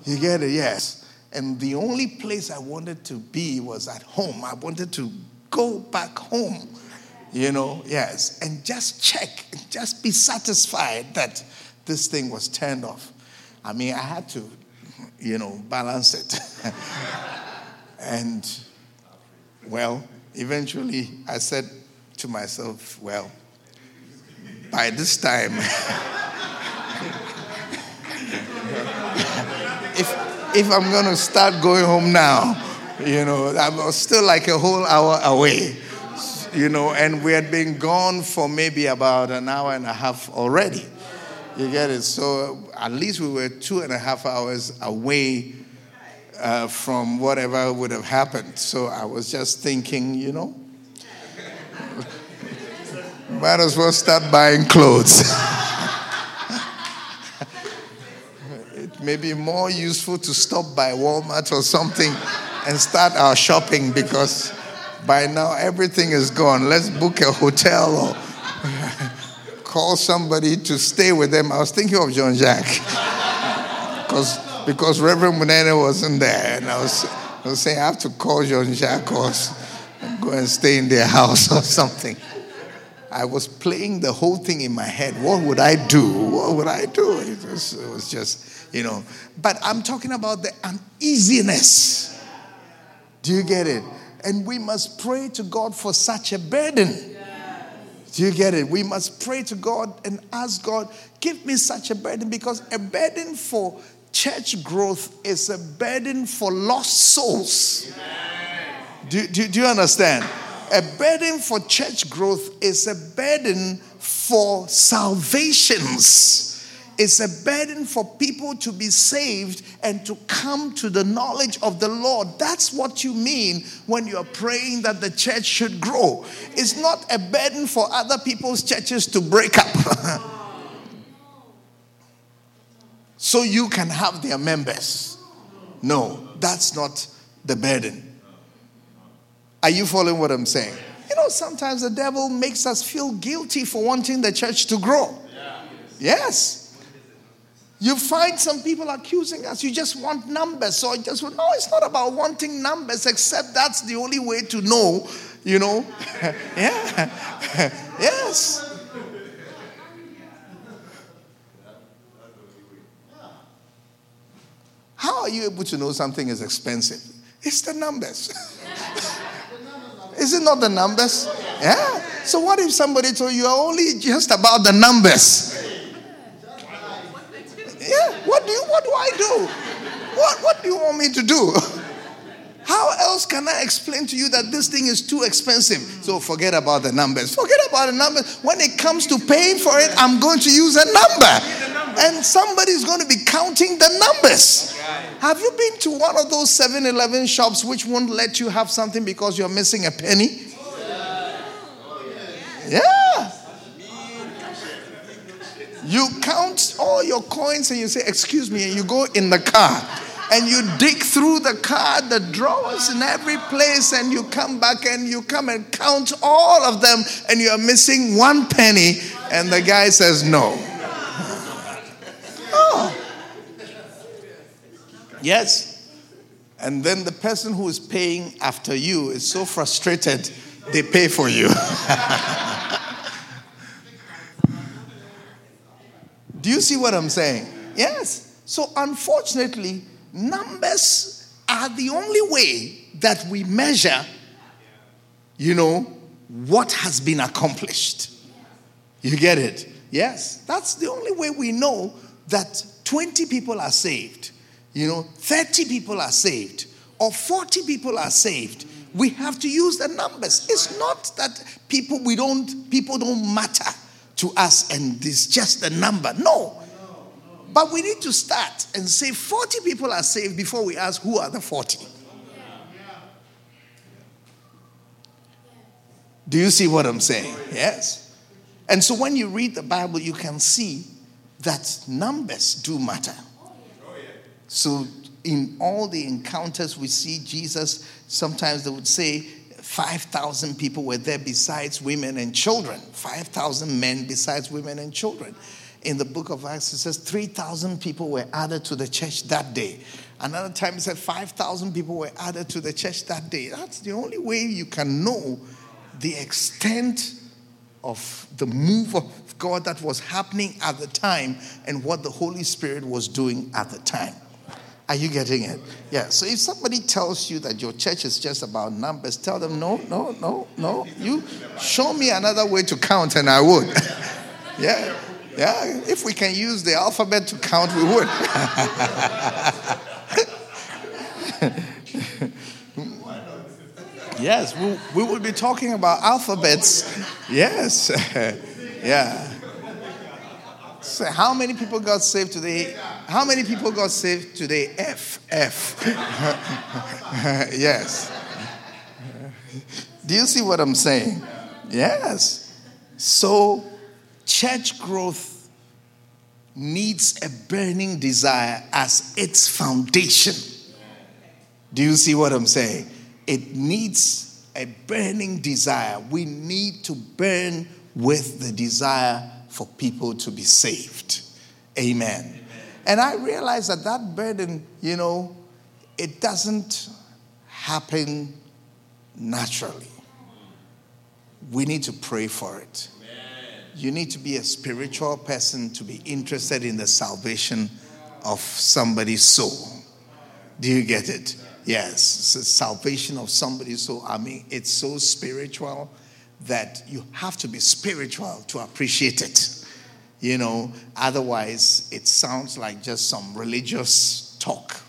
You get it? Yes. And the only place I wanted to be was at home. I wanted to go back home, you know, yes, and just check, just be satisfied that this thing was turned off. I mean, I had to, you know, balance it. and, well, eventually I said to myself, well, by this time, if, if I'm going to start going home now, you know, I'm still like a whole hour away, you know, and we had been gone for maybe about an hour and a half already. You get it? So at least we were two and a half hours away uh, from whatever would have happened. So I was just thinking, you know, might as well start buying clothes. it may be more useful to stop by Walmart or something and start our shopping because by now everything is gone. Let's book a hotel or call somebody to stay with them. I was thinking of John Jack because because Reverend Munene wasn't there, and I was, I was saying I have to call John Jacques or go and stay in their house or something. I was playing the whole thing in my head. What would I do? What would I do? It was, it was just, you know. But I'm talking about the uneasiness. Do you get it? And we must pray to God for such a burden. Do you get it? We must pray to God and ask God, give me such a burden because a burden for church growth is a burden for lost souls. Do, do, do you understand? A burden for church growth is a burden for salvations. It's a burden for people to be saved and to come to the knowledge of the Lord. That's what you mean when you're praying that the church should grow. It's not a burden for other people's churches to break up. so you can have their members. No, that's not the burden. Are you following what I'm saying? You know, sometimes the devil makes us feel guilty for wanting the church to grow. Yes. You find some people accusing us, you just want numbers. So I just no, it's not about wanting numbers, except that's the only way to know, you know. yeah. yes. How are you able to know something is expensive? It's the numbers. is it not the numbers? Yeah. So what if somebody told you only just about the numbers? Yeah. What do you what do I do? What what do you want me to do? How else can I explain to you that this thing is too expensive? So forget about the numbers. Forget about the numbers. When it comes to paying for it, I'm going to use a number. And somebody's going to be counting the numbers. Have you been to one of those 7 Eleven shops which won't let you have something because you're missing a penny? Yeah. You count all your coins and you say, Excuse me, and you go in the car and you dig through the car, the drawers in every place, and you come back and you come and count all of them, and you are missing one penny, and the guy says, No. Oh. Yes. And then the person who is paying after you is so frustrated, they pay for you. Do you see what I'm saying? Yes. So, unfortunately, numbers are the only way that we measure, you know, what has been accomplished. You get it? Yes. That's the only way we know that 20 people are saved, you know, 30 people are saved, or 40 people are saved. We have to use the numbers. It's not that people we don't people don't matter to us and it's just the number. No. But we need to start and say 40 people are saved before we ask who are the 40. Do you see what I'm saying? Yes. And so when you read the Bible, you can see that numbers do matter. So in all the encounters we see Jesus, sometimes they would say 5,000 people were there besides women and children, 5,000 men besides women and children. In the book of Acts, it says 3,000 people were added to the church that day. Another time it said 5,000 people were added to the church that day. That's the only way you can know the extent of the move of God that was happening at the time and what the Holy Spirit was doing at the time. Are you getting it? Yeah. So if somebody tells you that your church is just about numbers, tell them, no, no, no, no. You show me another way to count and I would. yeah. Yeah. If we can use the alphabet to count, we would. Yes, we, we will be talking about alphabets. Yes. yeah. So, how many people got saved today? How many people got saved today? F, F. yes. Do you see what I'm saying? Yes. So, church growth needs a burning desire as its foundation. Do you see what I'm saying? it needs a burning desire. We need to burn with the desire for people to be saved. Amen. And I realize that that burden, you know, it doesn't happen naturally. We need to pray for it. You need to be a spiritual person to be interested in the salvation of somebody's soul. Do you get it? Yes, salvation of somebody's soul. I mean, it's so spiritual that you have to be spiritual to appreciate it. You know, otherwise, it sounds like just some religious talk.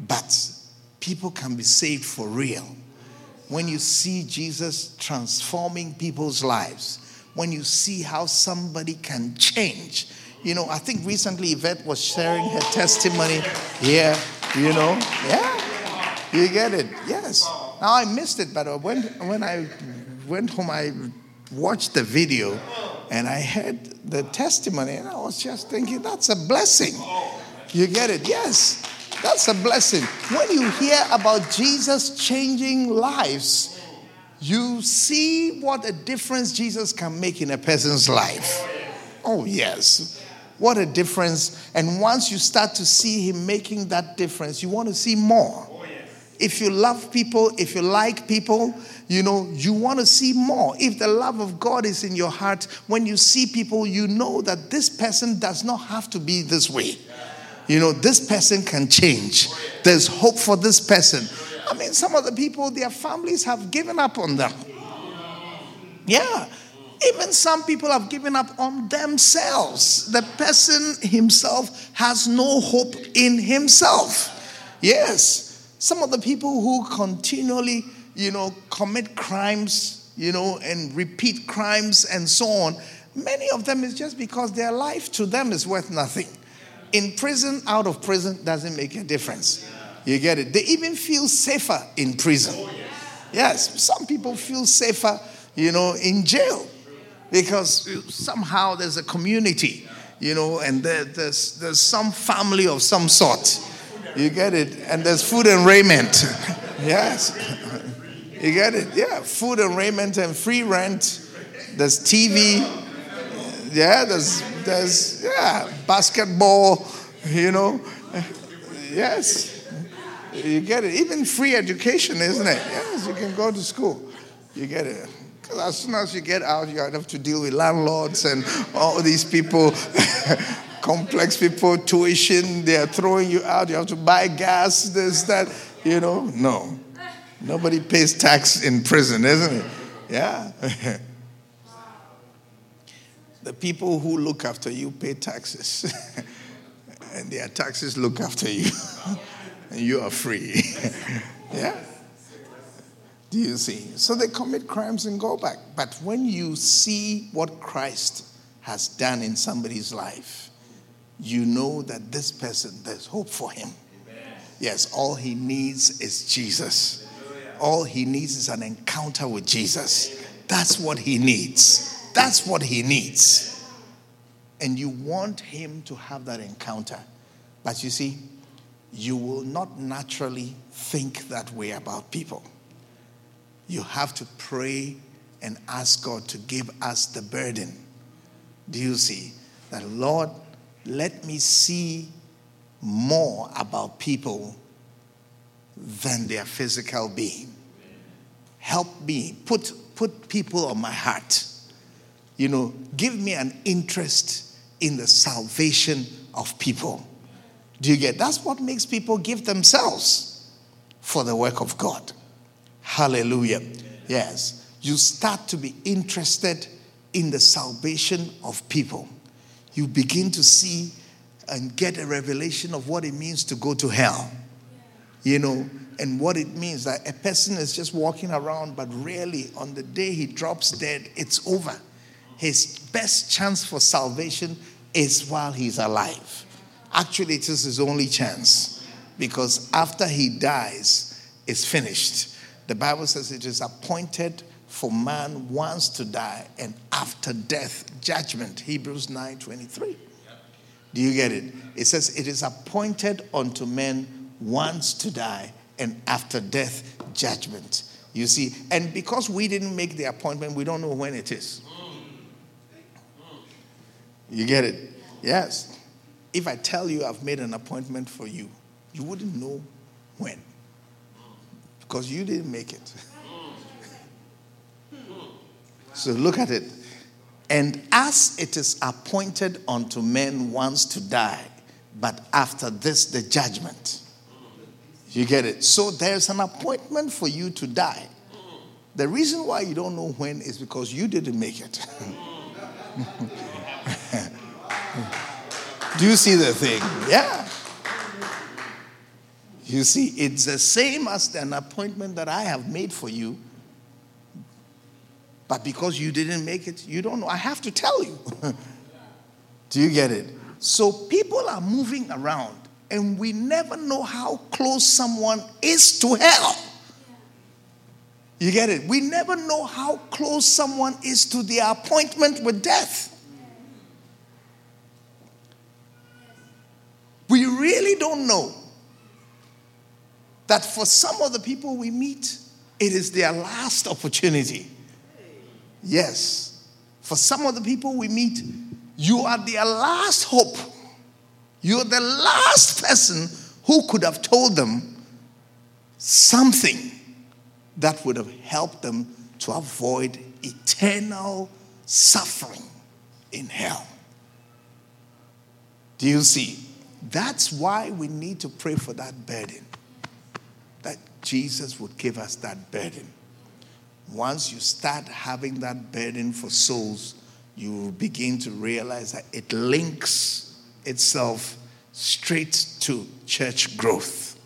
But people can be saved for real. When you see Jesus transforming people's lives, when you see how somebody can change. You know, I think recently Yvette was sharing her testimony here, you know. Yeah. You get it? Yes. Now I missed it, but when, when I went home, I watched the video and I heard the testimony, and I was just thinking, that's a blessing. You get it? Yes. That's a blessing. When you hear about Jesus changing lives, you see what a difference Jesus can make in a person's life. Oh, yes. What a difference. And once you start to see him making that difference, you want to see more. If you love people, if you like people, you know, you want to see more. If the love of God is in your heart, when you see people, you know that this person does not have to be this way. You know, this person can change. There's hope for this person. I mean, some of the people, their families have given up on them. Yeah. Even some people have given up on themselves. The person himself has no hope in himself. Yes. Some of the people who continually, you know, commit crimes, you know, and repeat crimes and so on, many of them is just because their life to them is worth nothing. In prison, out of prison, doesn't make a difference. You get it? They even feel safer in prison. Oh, yes, some people feel safer, you know, in jail because somehow there's a community, you know, and there, there's, there's some family of some sort you get it? And there's food and raiment. yes. You get it? Yeah, food and raiment and free rent. There's TV. Yeah, there's there's yeah, basketball, you know. Yes. You get it. Even free education, isn't it? Yes, you can go to school. You get it. Because as soon as you get out, you have to deal with landlords and all these people, complex people, tuition. They are throwing you out. You have to buy gas, this, that. You know, no. Nobody pays tax in prison, isn't it? Yeah. the people who look after you pay taxes, and their taxes look after you, and you are free. yeah. Do you see? So they commit crimes and go back. But when you see what Christ has done in somebody's life, you know that this person, there's hope for him. Yes, all he needs is Jesus. All he needs is an encounter with Jesus. That's what he needs. That's what he needs. And you want him to have that encounter. But you see, you will not naturally think that way about people. You have to pray and ask God to give us the burden. Do you see? That, Lord, let me see more about people than their physical being. Help me. Put, put people on my heart. You know, give me an interest in the salvation of people. Do you get? That's what makes people give themselves for the work of God. Hallelujah. Yes. You start to be interested in the salvation of people. You begin to see and get a revelation of what it means to go to hell. You know, and what it means that a person is just walking around, but really on the day he drops dead, it's over. His best chance for salvation is while he's alive. Actually, it is his only chance because after he dies, it's finished. The Bible says it is appointed for man wants to die and after death judgment. Hebrews 9 23. Do you get it? It says it is appointed unto men once to die and after death judgment. You see, and because we didn't make the appointment, we don't know when it is. You get it? Yes. If I tell you I've made an appointment for you, you wouldn't know when because you didn't make it. so look at it. And as it is appointed unto men once to die, but after this, the judgment. You get it? So there's an appointment for you to die. The reason why you don't know when is because you didn't make it. Do you see the thing? Yeah. You see, it's the same as an appointment that I have made for you. But because you didn't make it, you don't know. I have to tell you. Do you get it? So people are moving around, and we never know how close someone is to hell. You get it? We never know how close someone is to their appointment with death. We really don't know that for some of the people we meet, it is their last opportunity. Yes. For some of the people we meet, you are their last hope. You're the last person who could have told them something that would have helped them to avoid eternal suffering in hell. Do you see? That's why we need to pray for that burden. That Jesus would give us that burden. Once you start having that burden for souls, you begin to realize that it links itself straight to church growth.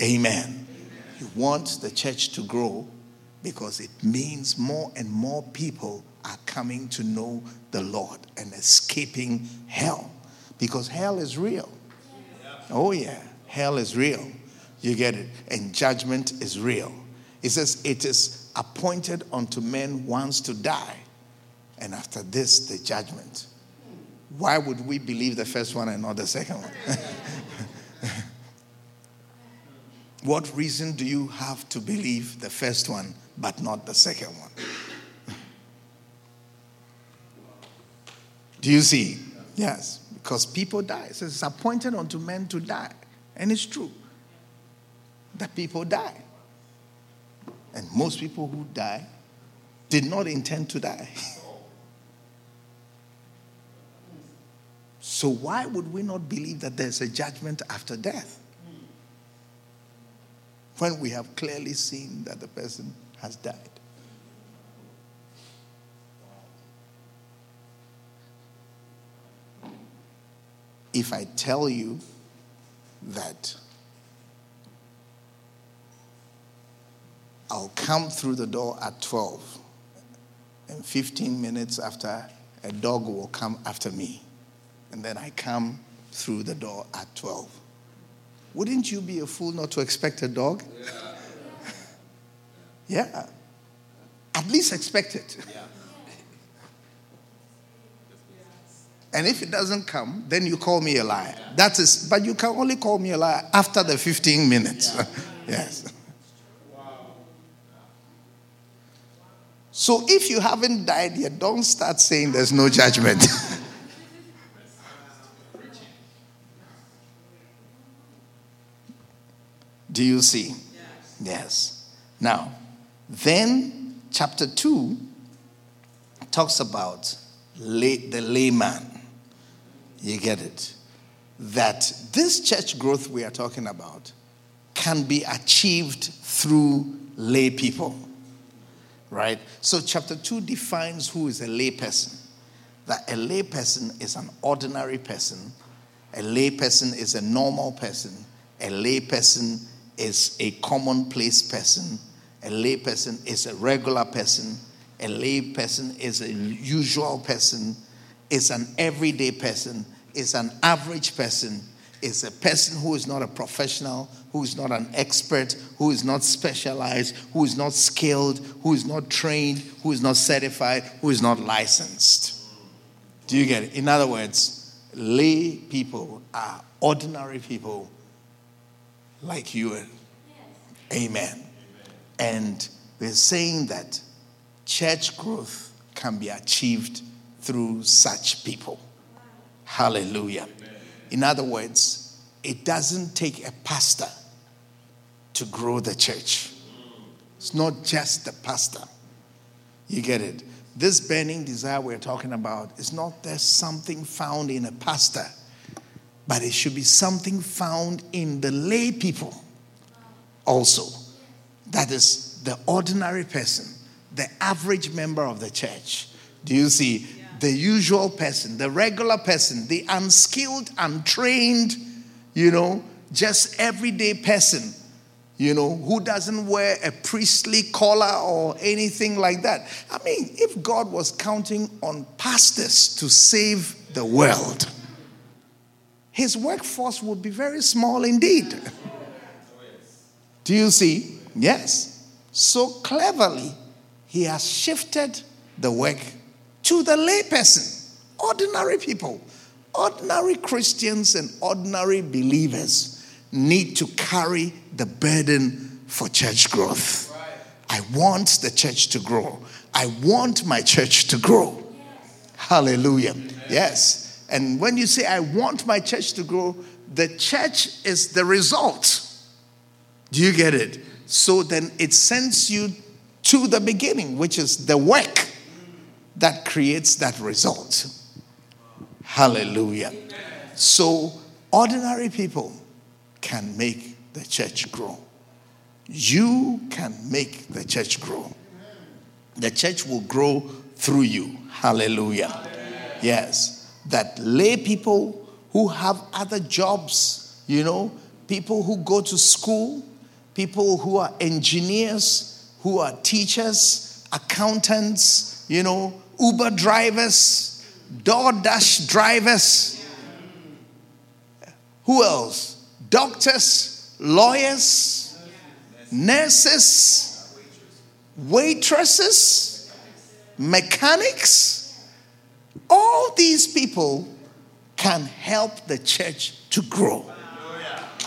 Amen. You want the church to grow because it means more and more people are coming to know the Lord and escaping hell. Because hell is real. Oh, yeah. Hell is real. You get it? And judgment is real. It says, It is appointed unto men once to die, and after this, the judgment. Why would we believe the first one and not the second one? what reason do you have to believe the first one but not the second one? Do you see? Yes, because people die. It says it's appointed unto men to die. And it's true. that people die. And most people who die did not intend to die. So, why would we not believe that there's a judgment after death? When we have clearly seen that the person has died. If I tell you that I'll come through the door at 12, and 15 minutes after, a dog will come after me and then I come through the door at 12. Wouldn't you be a fool not to expect a dog? Yeah. yeah. At least expect it. Yeah. And if it doesn't come, then you call me a liar. That is, but you can only call me a liar after the 15 minutes. Yes. So if you haven't died yet, don't start saying there's no judgment. Do you see? Yes. yes. Now, then chapter 2 talks about lay, the layman. You get it? That this church growth we are talking about can be achieved through lay people. Right? So, chapter 2 defines who is a layperson. That a layperson is an ordinary person, a layperson is a normal person, a layperson is a commonplace person, a layperson is a regular person, a layperson is a usual person, is an everyday person, is an average person, is a person who is not a professional, who is not an expert, who is not specialized, who is not skilled, who is not trained, who is not certified, who is not licensed. Do you get it? In other words, lay people are ordinary people like you and Amen. And we're saying that church growth can be achieved through such people. Hallelujah. In other words, it doesn't take a pastor to grow the church. It's not just the pastor. You get it? This burning desire we're talking about is not there's something found in a pastor but it should be something found in the lay people also. That is the ordinary person, the average member of the church. Do you see? The usual person, the regular person, the unskilled, untrained, you know, just everyday person, you know, who doesn't wear a priestly collar or anything like that. I mean, if God was counting on pastors to save the world, his workforce would be very small indeed. Do you see? Yes. So cleverly, he has shifted the work to the layperson, ordinary people. Ordinary Christians and ordinary believers need to carry the burden for church growth. I want the church to grow. I want my church to grow. Hallelujah. Yes. And when you say, I want my church to grow, the church is the result. Do you get it? So then it sends you to the beginning, which is the work that creates that result. Hallelujah. So ordinary people can make the church grow. You can make the church grow. The church will grow through you. Hallelujah. Yes that lay people who have other jobs, you know, people who go to school, people who are engineers, who are teachers, accountants, you know, Uber drivers, DoorDash drivers. Who else? Doctors, lawyers, nurses, waitresses, mechanics all these people can help the church to grow.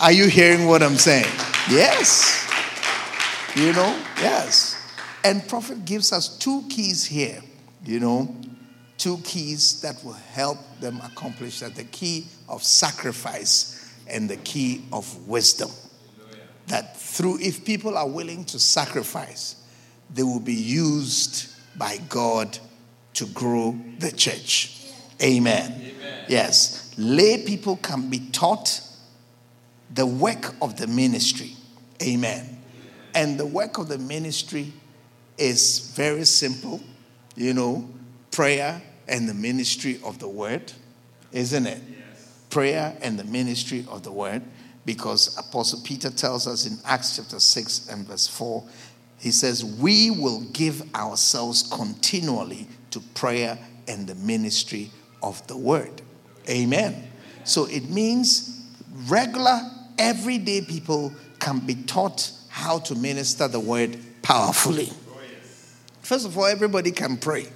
Are you hearing what I'm saying? Yes. You know, yes. And prophet gives us two keys here, you know, two keys that will help them accomplish that the key of sacrifice and the key of wisdom. that through, if people are willing to sacrifice, they will be used by God to grow the church. Amen. Amen. Yes. Lay people can be taught the work of the ministry. Amen. And the work of the ministry is very simple, you know, prayer and the ministry of the word, isn't it? Yes. Prayer and the ministry of the word, because Apostle Peter tells us in Acts chapter 6 and verse 4, he says, We will give ourselves continually to prayer and the ministry of the word. Amen. So it means regular, everyday people can be taught how to minister the word powerfully. First of all, everybody can pray,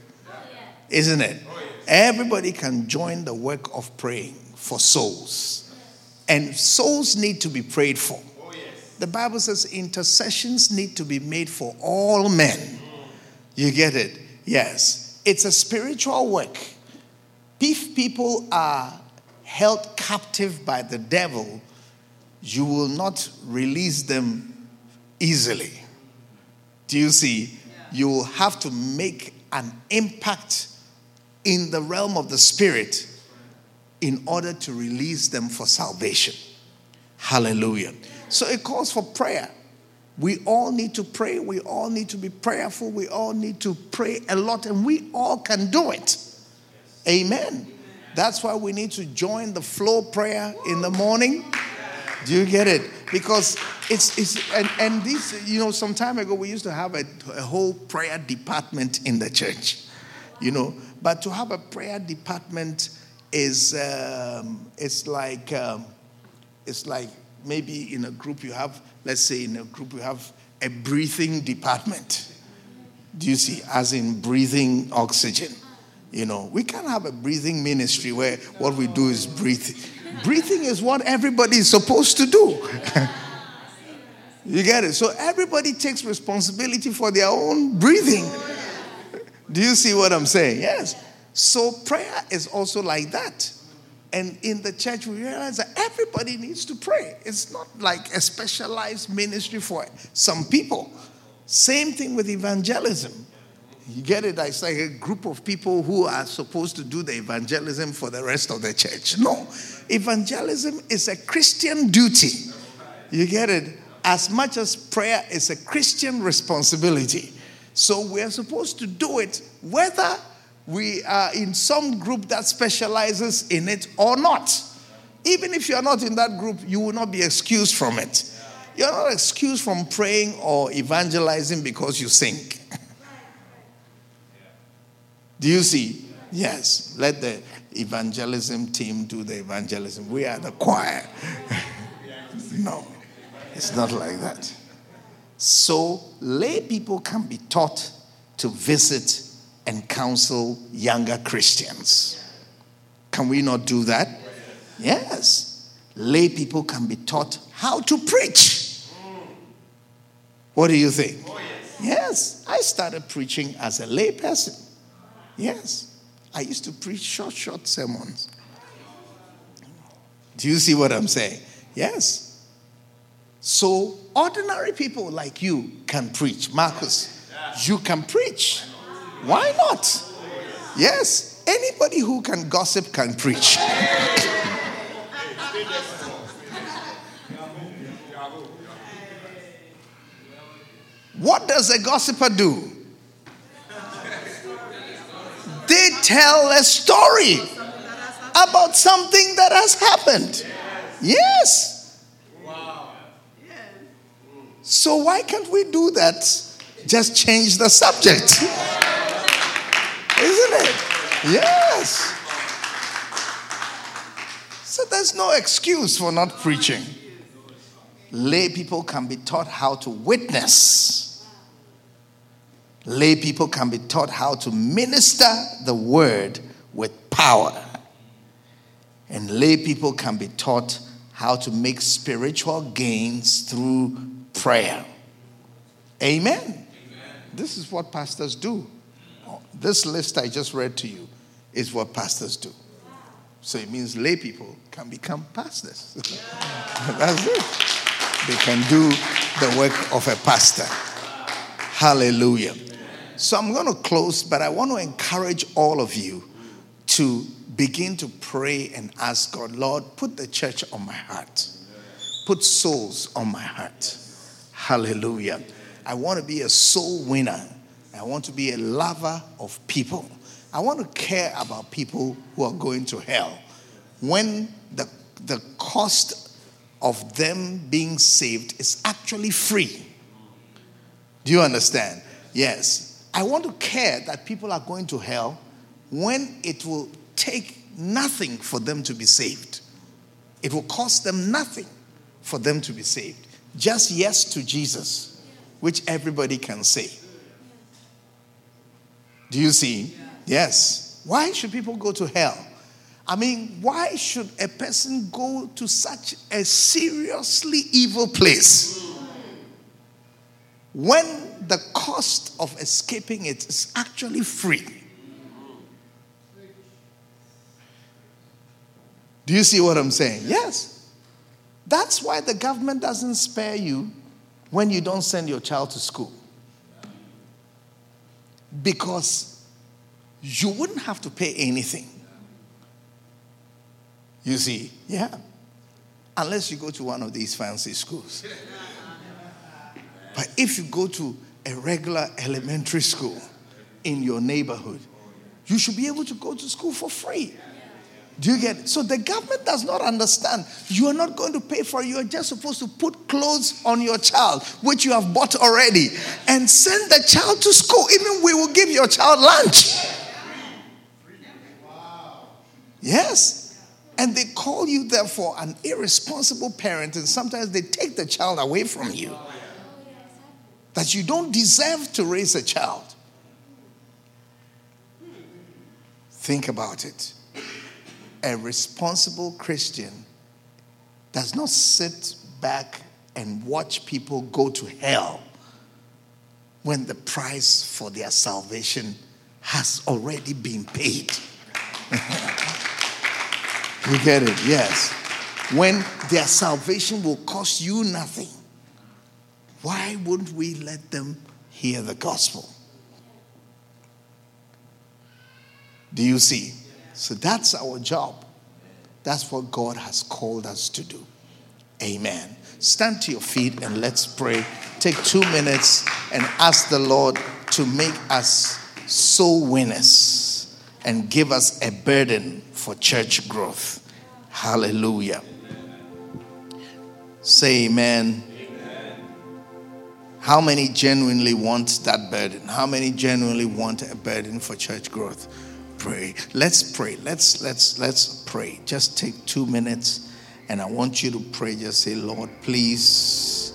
isn't it? Oh, everybody can join the work of praying for souls. And souls need to be prayed for. Oh, the Bible says intercessions need to be made for all men. You get it? Yes. It's a spiritual work. If people are held captive by the devil, you will not release them easily. Do you see? You will have to make an impact in the realm of the spirit in order to release them for salvation. Hallelujah. So it calls for prayer. We all need to pray. We all need to be prayerful. We all need to pray a lot, and we all can do it. Amen. That's why we need to join the flow prayer in the morning. Do you get it? Because it's, it's and, and this, you know, some time ago we used to have a, a whole prayer department in the church, you know, but to have a prayer department is, um, it's like, um, it's like maybe in a group you have, let's say in a group you have a breathing department. Do you see? As in breathing oxygen. You know, we can't have a breathing ministry where what we do is breathe. Breathing is what everybody is supposed to do. you get it? So everybody takes responsibility for their own breathing. Do you see what I'm saying? Yes. So prayer is also like that. And in the church, we realize that everybody needs to pray. It's not like a specialized ministry for some people. Same thing with evangelism. You get it? It's like a group of people who are supposed to do the evangelism for the rest of the church. No. Evangelism is a Christian duty. You get it? As much as prayer is a Christian responsibility. So we're supposed to do it whether we are in some group that specializes in it or not. Even if you're not in that group, you will not be excused from it. You're not excused from praying or evangelizing because you sing. Do you see? Yes. Let the evangelism team do the evangelism. We are the choir. no, it's not like that. So, lay people can be taught to visit and counsel younger Christians. Can we not do that? Yes. Lay people can be taught how to preach. What do you think? Oh, yes. I started preaching as a lay person. Yes. I used to preach short, short sermons. Do you see what I'm saying? Yes. So, ordinary people like you can preach. Marcus, you can preach. Why not? Yes, anybody who can gossip can preach. what does a gossiper do? They tell a story about something that has happened. Yes. So, why can't we do that? Just change the subject. Isn't it? Yes. So there's no excuse for not preaching. Lay people can be taught how to witness. Lay people can be taught how to minister the word with power. And lay people can be taught how to make spiritual gains through prayer. Amen. Amen. This is what pastors do. This list I just read to you is what pastors do. So it means lay people can become pastors. That's it. they can do the work of a pastor. Hallelujah. So I'm going to close, but I want to encourage all of you to begin to pray and ask God, Lord, put the church on my heart, put souls on my heart. Hallelujah. I want to be a soul winner. I want to be a lover of people. I want to care about people who are going to hell. When the, the cost of them being saved is actually free. Do you understand? Yes. I want to care that people are going to hell when it will take nothing for them to be saved. It will cost them nothing for them to be saved. Just yes to Jesus, which everybody can say. Do you see? Yes. Why should people go to hell? I mean, why should a person go to such a seriously evil place when the cost of escaping it is actually free? Do you see what I'm saying? Yes. That's why the government doesn't spare you when you don't send your child to school. Because you wouldn't have to pay anything. You see, yeah. Unless you go to one of these fancy schools. But if you go to a regular elementary school in your neighborhood, you should be able to go to school for free. Do you get it? So the government does not understand. You are not going to pay for it. You are just supposed to put clothes on your child, which you have bought already, and send the child to school. Even we will give your child lunch. Yes. And they call you, therefore, an irresponsible parent, and sometimes they take the child away from you. That you don't deserve to raise a child. Think about it. A responsible Christian does not sit back and watch people go to hell when the price for their salvation has already been paid. You get it? Yes. When their salvation will cost you nothing, why wouldn't we let them hear the gospel? Do you see? So that's our job. That's what God has called us to do. Amen. Stand to your feet and let's pray. Take two minutes and ask the Lord to make us soul winners and give us a burden for church growth. Hallelujah. Say amen. How many genuinely want that burden? How many genuinely want a burden for church growth? Pray. Let's pray. Let's let's let's pray. Just take 2 minutes and I want you to pray just say, "Lord, please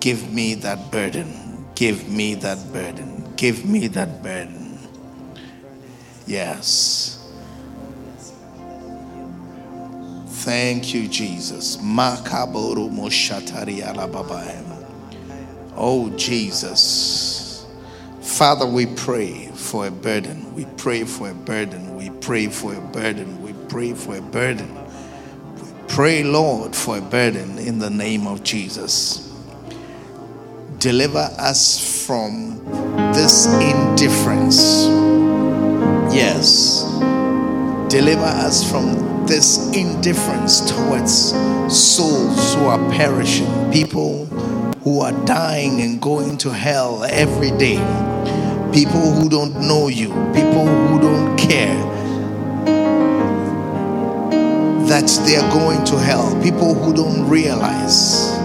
give me that burden. Give me that burden. Give me that burden." Yes. Thank you, Jesus. Oh, Jesus. Father, we pray for a burden. We pray for a burden. We pray for a burden. We pray for a burden. We pray, Lord, for a burden in the name of Jesus. Deliver us from this indifference. Yes. Deliver us from this indifference towards souls who are perishing, people who are dying and going to hell every day, people who don't know you, people who don't care that they are going to hell, people who don't realize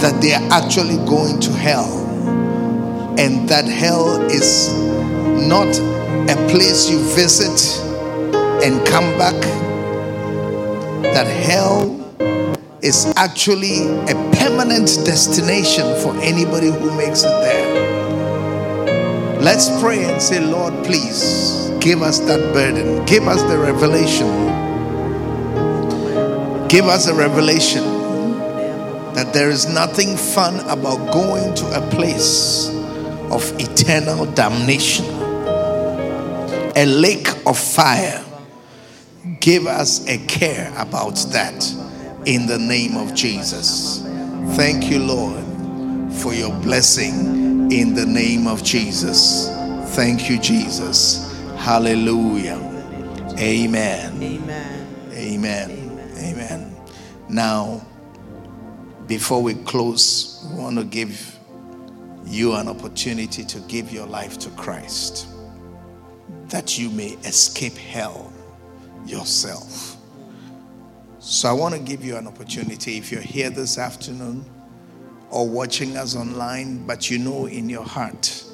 that they are actually going to hell, and that hell is not a place you visit and come back, that hell is actually a permanent destination for anybody who makes it there. Let's pray and say, Lord, please give us that burden, give us the revelation. Give us a revelation that there is nothing fun about going to a place of eternal damnation, a lake of fire Give us a care about that in the name of Jesus. Thank you, Lord, for your blessing in the name of Jesus. Thank you, Jesus. Hallelujah. Amen. Amen. Amen. Amen. Now, before we close, we want to give you an opportunity to give your life to Christ that you may escape hell yourself. So, I want to give you an opportunity if you're here this afternoon or watching us online, but you know in your heart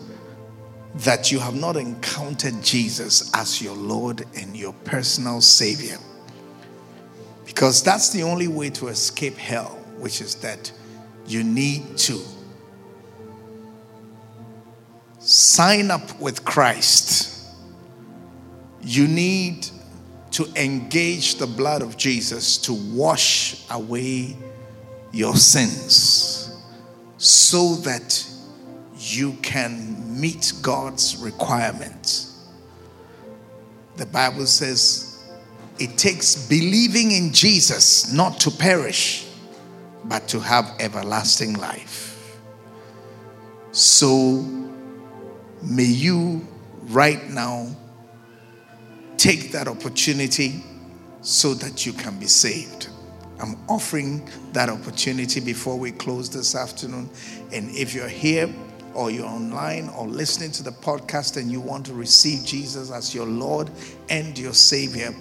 that you have not encountered Jesus as your Lord and your personal Savior. Because that's the only way to escape hell, which is that you need to sign up with Christ. You need to engage the blood of Jesus to wash away your sins so that you can meet God's requirements. The Bible says it takes believing in Jesus not to perish, but to have everlasting life. So may you right now take that opportunity so that you can be saved. I'm offering that opportunity before we close this afternoon. And if you're here or you're online or listening to the podcast and you want to receive Jesus as your Lord and your Savior,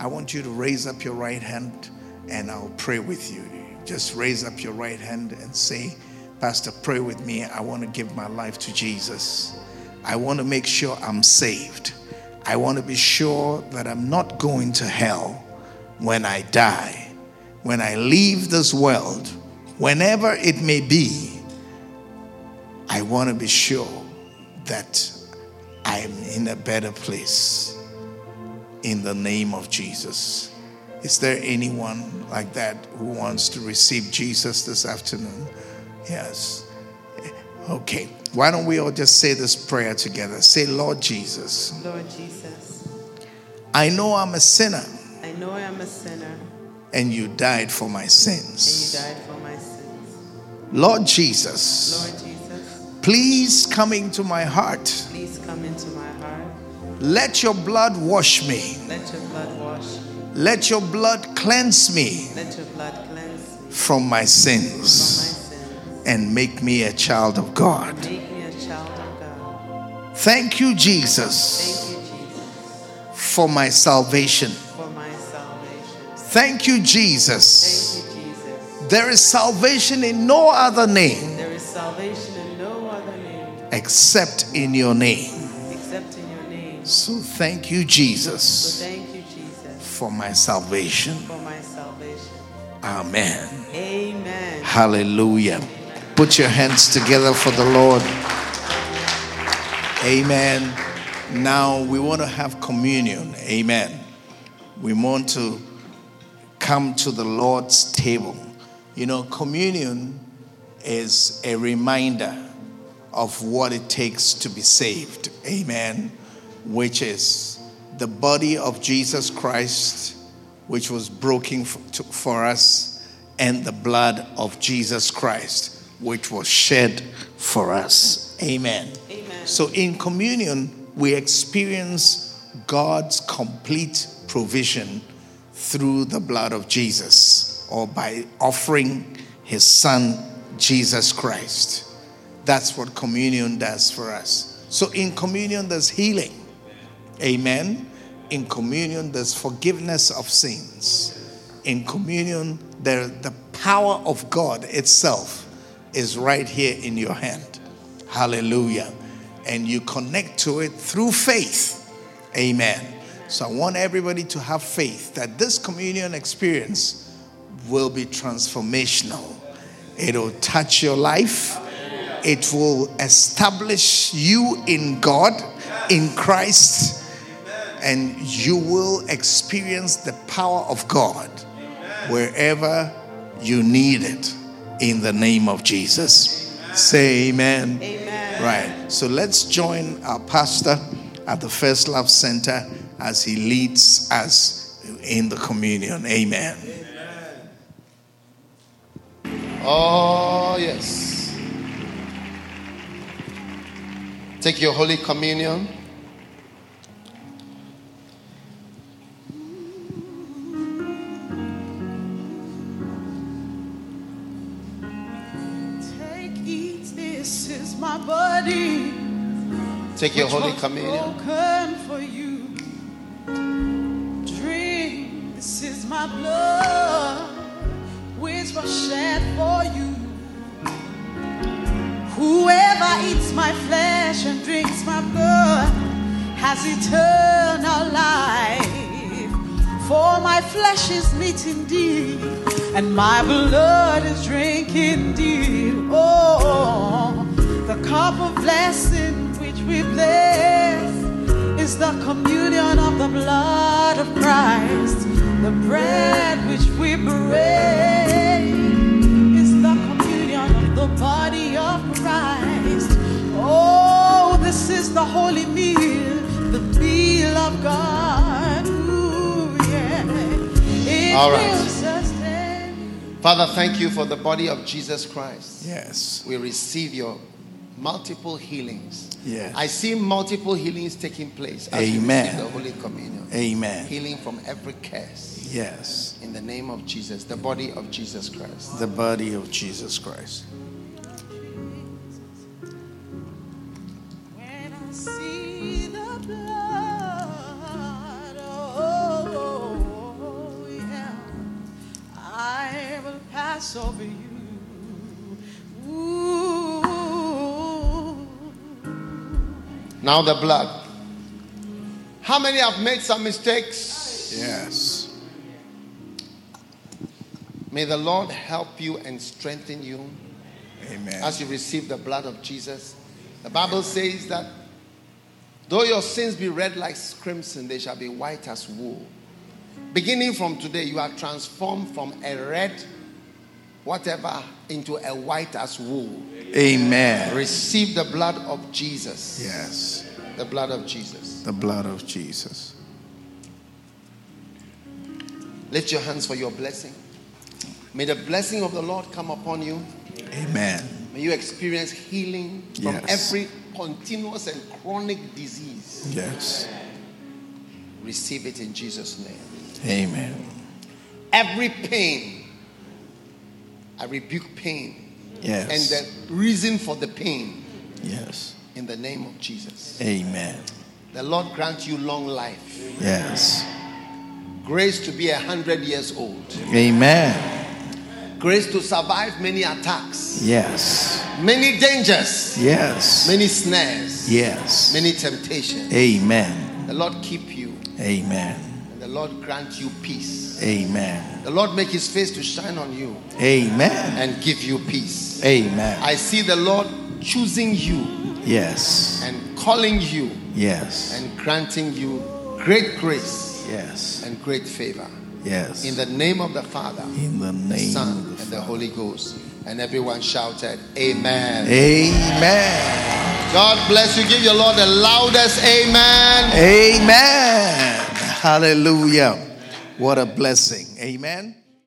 I want you to raise up your right hand and I'll pray with you. Just raise up your right hand and say, Pastor, pray with me. I want to give my life to Jesus. I want to make sure I'm saved. I want to be sure that I'm not going to hell when I die, when I leave this world, whenever it may be. I want to be sure that I'm in a better place in the name of Jesus. Is there anyone like that who wants to receive Jesus this afternoon? Yes. Okay. Why don't we all just say this prayer together? Say, Lord Jesus, Lord Jesus, I know I'm a sinner I know I am a sinner and you died for my sins. and you sins. died for my sins. Lord Jesus, Lord Jesus, please come into my heart. please come into my heart. Let your blood wash me. Let your blood wash me. Let your blood cleanse me Let your blood cleanse me from my from my sins sins. And make me a child of God. Make me a child of God. Thank you, Jesus, Thank you, Jesus, for my salvation. for my salvation. Thank you, Jesus. Thank you, Jesus. There is salvation in no other name There is salvation in no other name except in your name. except in your name. So thank you, So Jesus, thank you, Jesus, for my salvation. for my salvation. Amen. Amen. Hallelujah. Put your hands together for the Lord. Amen. Now we want to have communion. Amen. We want to come to the Lord's table. You know, communion is a reminder of what it takes to be saved. Amen. Which is the body of Jesus Christ, which was broken for us, and the blood of Jesus Christ, which was shed for us. Amen. Amen. So in communion, we experience God's complete provision through the blood of Jesus or by offering his son, Jesus Christ. That's what communion does for us. So in communion, there's healing. Amen. In communion, there's forgiveness of sins. In communion, there the power of God itself is right here in your hand. Hallelujah. And you connect to it through faith. Amen. So I want everybody to have faith that this communion experience will be transformational. It'll touch your life. It will establish you in God, in Christ, and you will experience the power of God wherever you need it in the name of Jesus. Say amen. Amen. Right. So let's join our pastor at the First Love Center as he leads us in the communion. Amen. Oh, yes. Take your Holy Communion. Take your Holy Communion. for you. Drink, this is my blood, which was shed for you. Whoever eats my flesh and drinks my blood has eternal life. For my flesh is meat indeed, and my blood is drink indeed. Oh, the cup of blessing which we bless is the communion of the blood of Christ. The bread which we break is the communion of the body of Christ. Oh, this is the holy meal, the meal of God. Ooh, yeah. It All right. Father, thank you for the body of Jesus Christ. Yes. We receive your multiple healings. Yes. I see multiple healings taking place as Amen. receive the Holy Communion. Amen. Healing from every curse. Yes. In the name of Jesus, the body of Jesus Christ. The body of Jesus Christ. When I see the blood, oh, yeah, I will pass over you. Ooh. Now the blood. How many have made some mistakes? Yes. May the Lord help you and strengthen you Amen. as you receive the blood of Jesus. The Bible says that though your sins be red like crimson, they shall be white as wool. Beginning from today, you are transformed from a red, whatever, into a white as wool. Amen. Receive the blood of Jesus. Yes. The blood of Jesus. The blood of Jesus. Lift your hands for your blessing. May the blessing of the Lord come upon you. Amen. May you experience healing from Yes. every continuous and chronic disease. Yes. Receive it in Jesus' name. Amen. Every pain, I rebuke pain Yes. and the reason for the pain yes. in the name of Jesus. Amen. The Lord grant you long life, Yes. grace to be a hundred years old, Amen. grace to survive many attacks, Yes. many dangers, Yes. many snares, Yes. many temptations. Amen. The Lord keep you Amen. and the Lord grant you peace. Amen. The Lord make his face to shine on you Amen. and give you peace. Amen. I see the Lord choosing you Yes. and calling you Yes. and granting you great grace Yes. and great favor. Yes. In the name of the Father, In the the Son, of the and the Holy Ghost. And everyone shouted, Amen. Amen. God bless you. Give your Lord the loudest Amen. Amen. Hallelujah. What a blessing. Amen.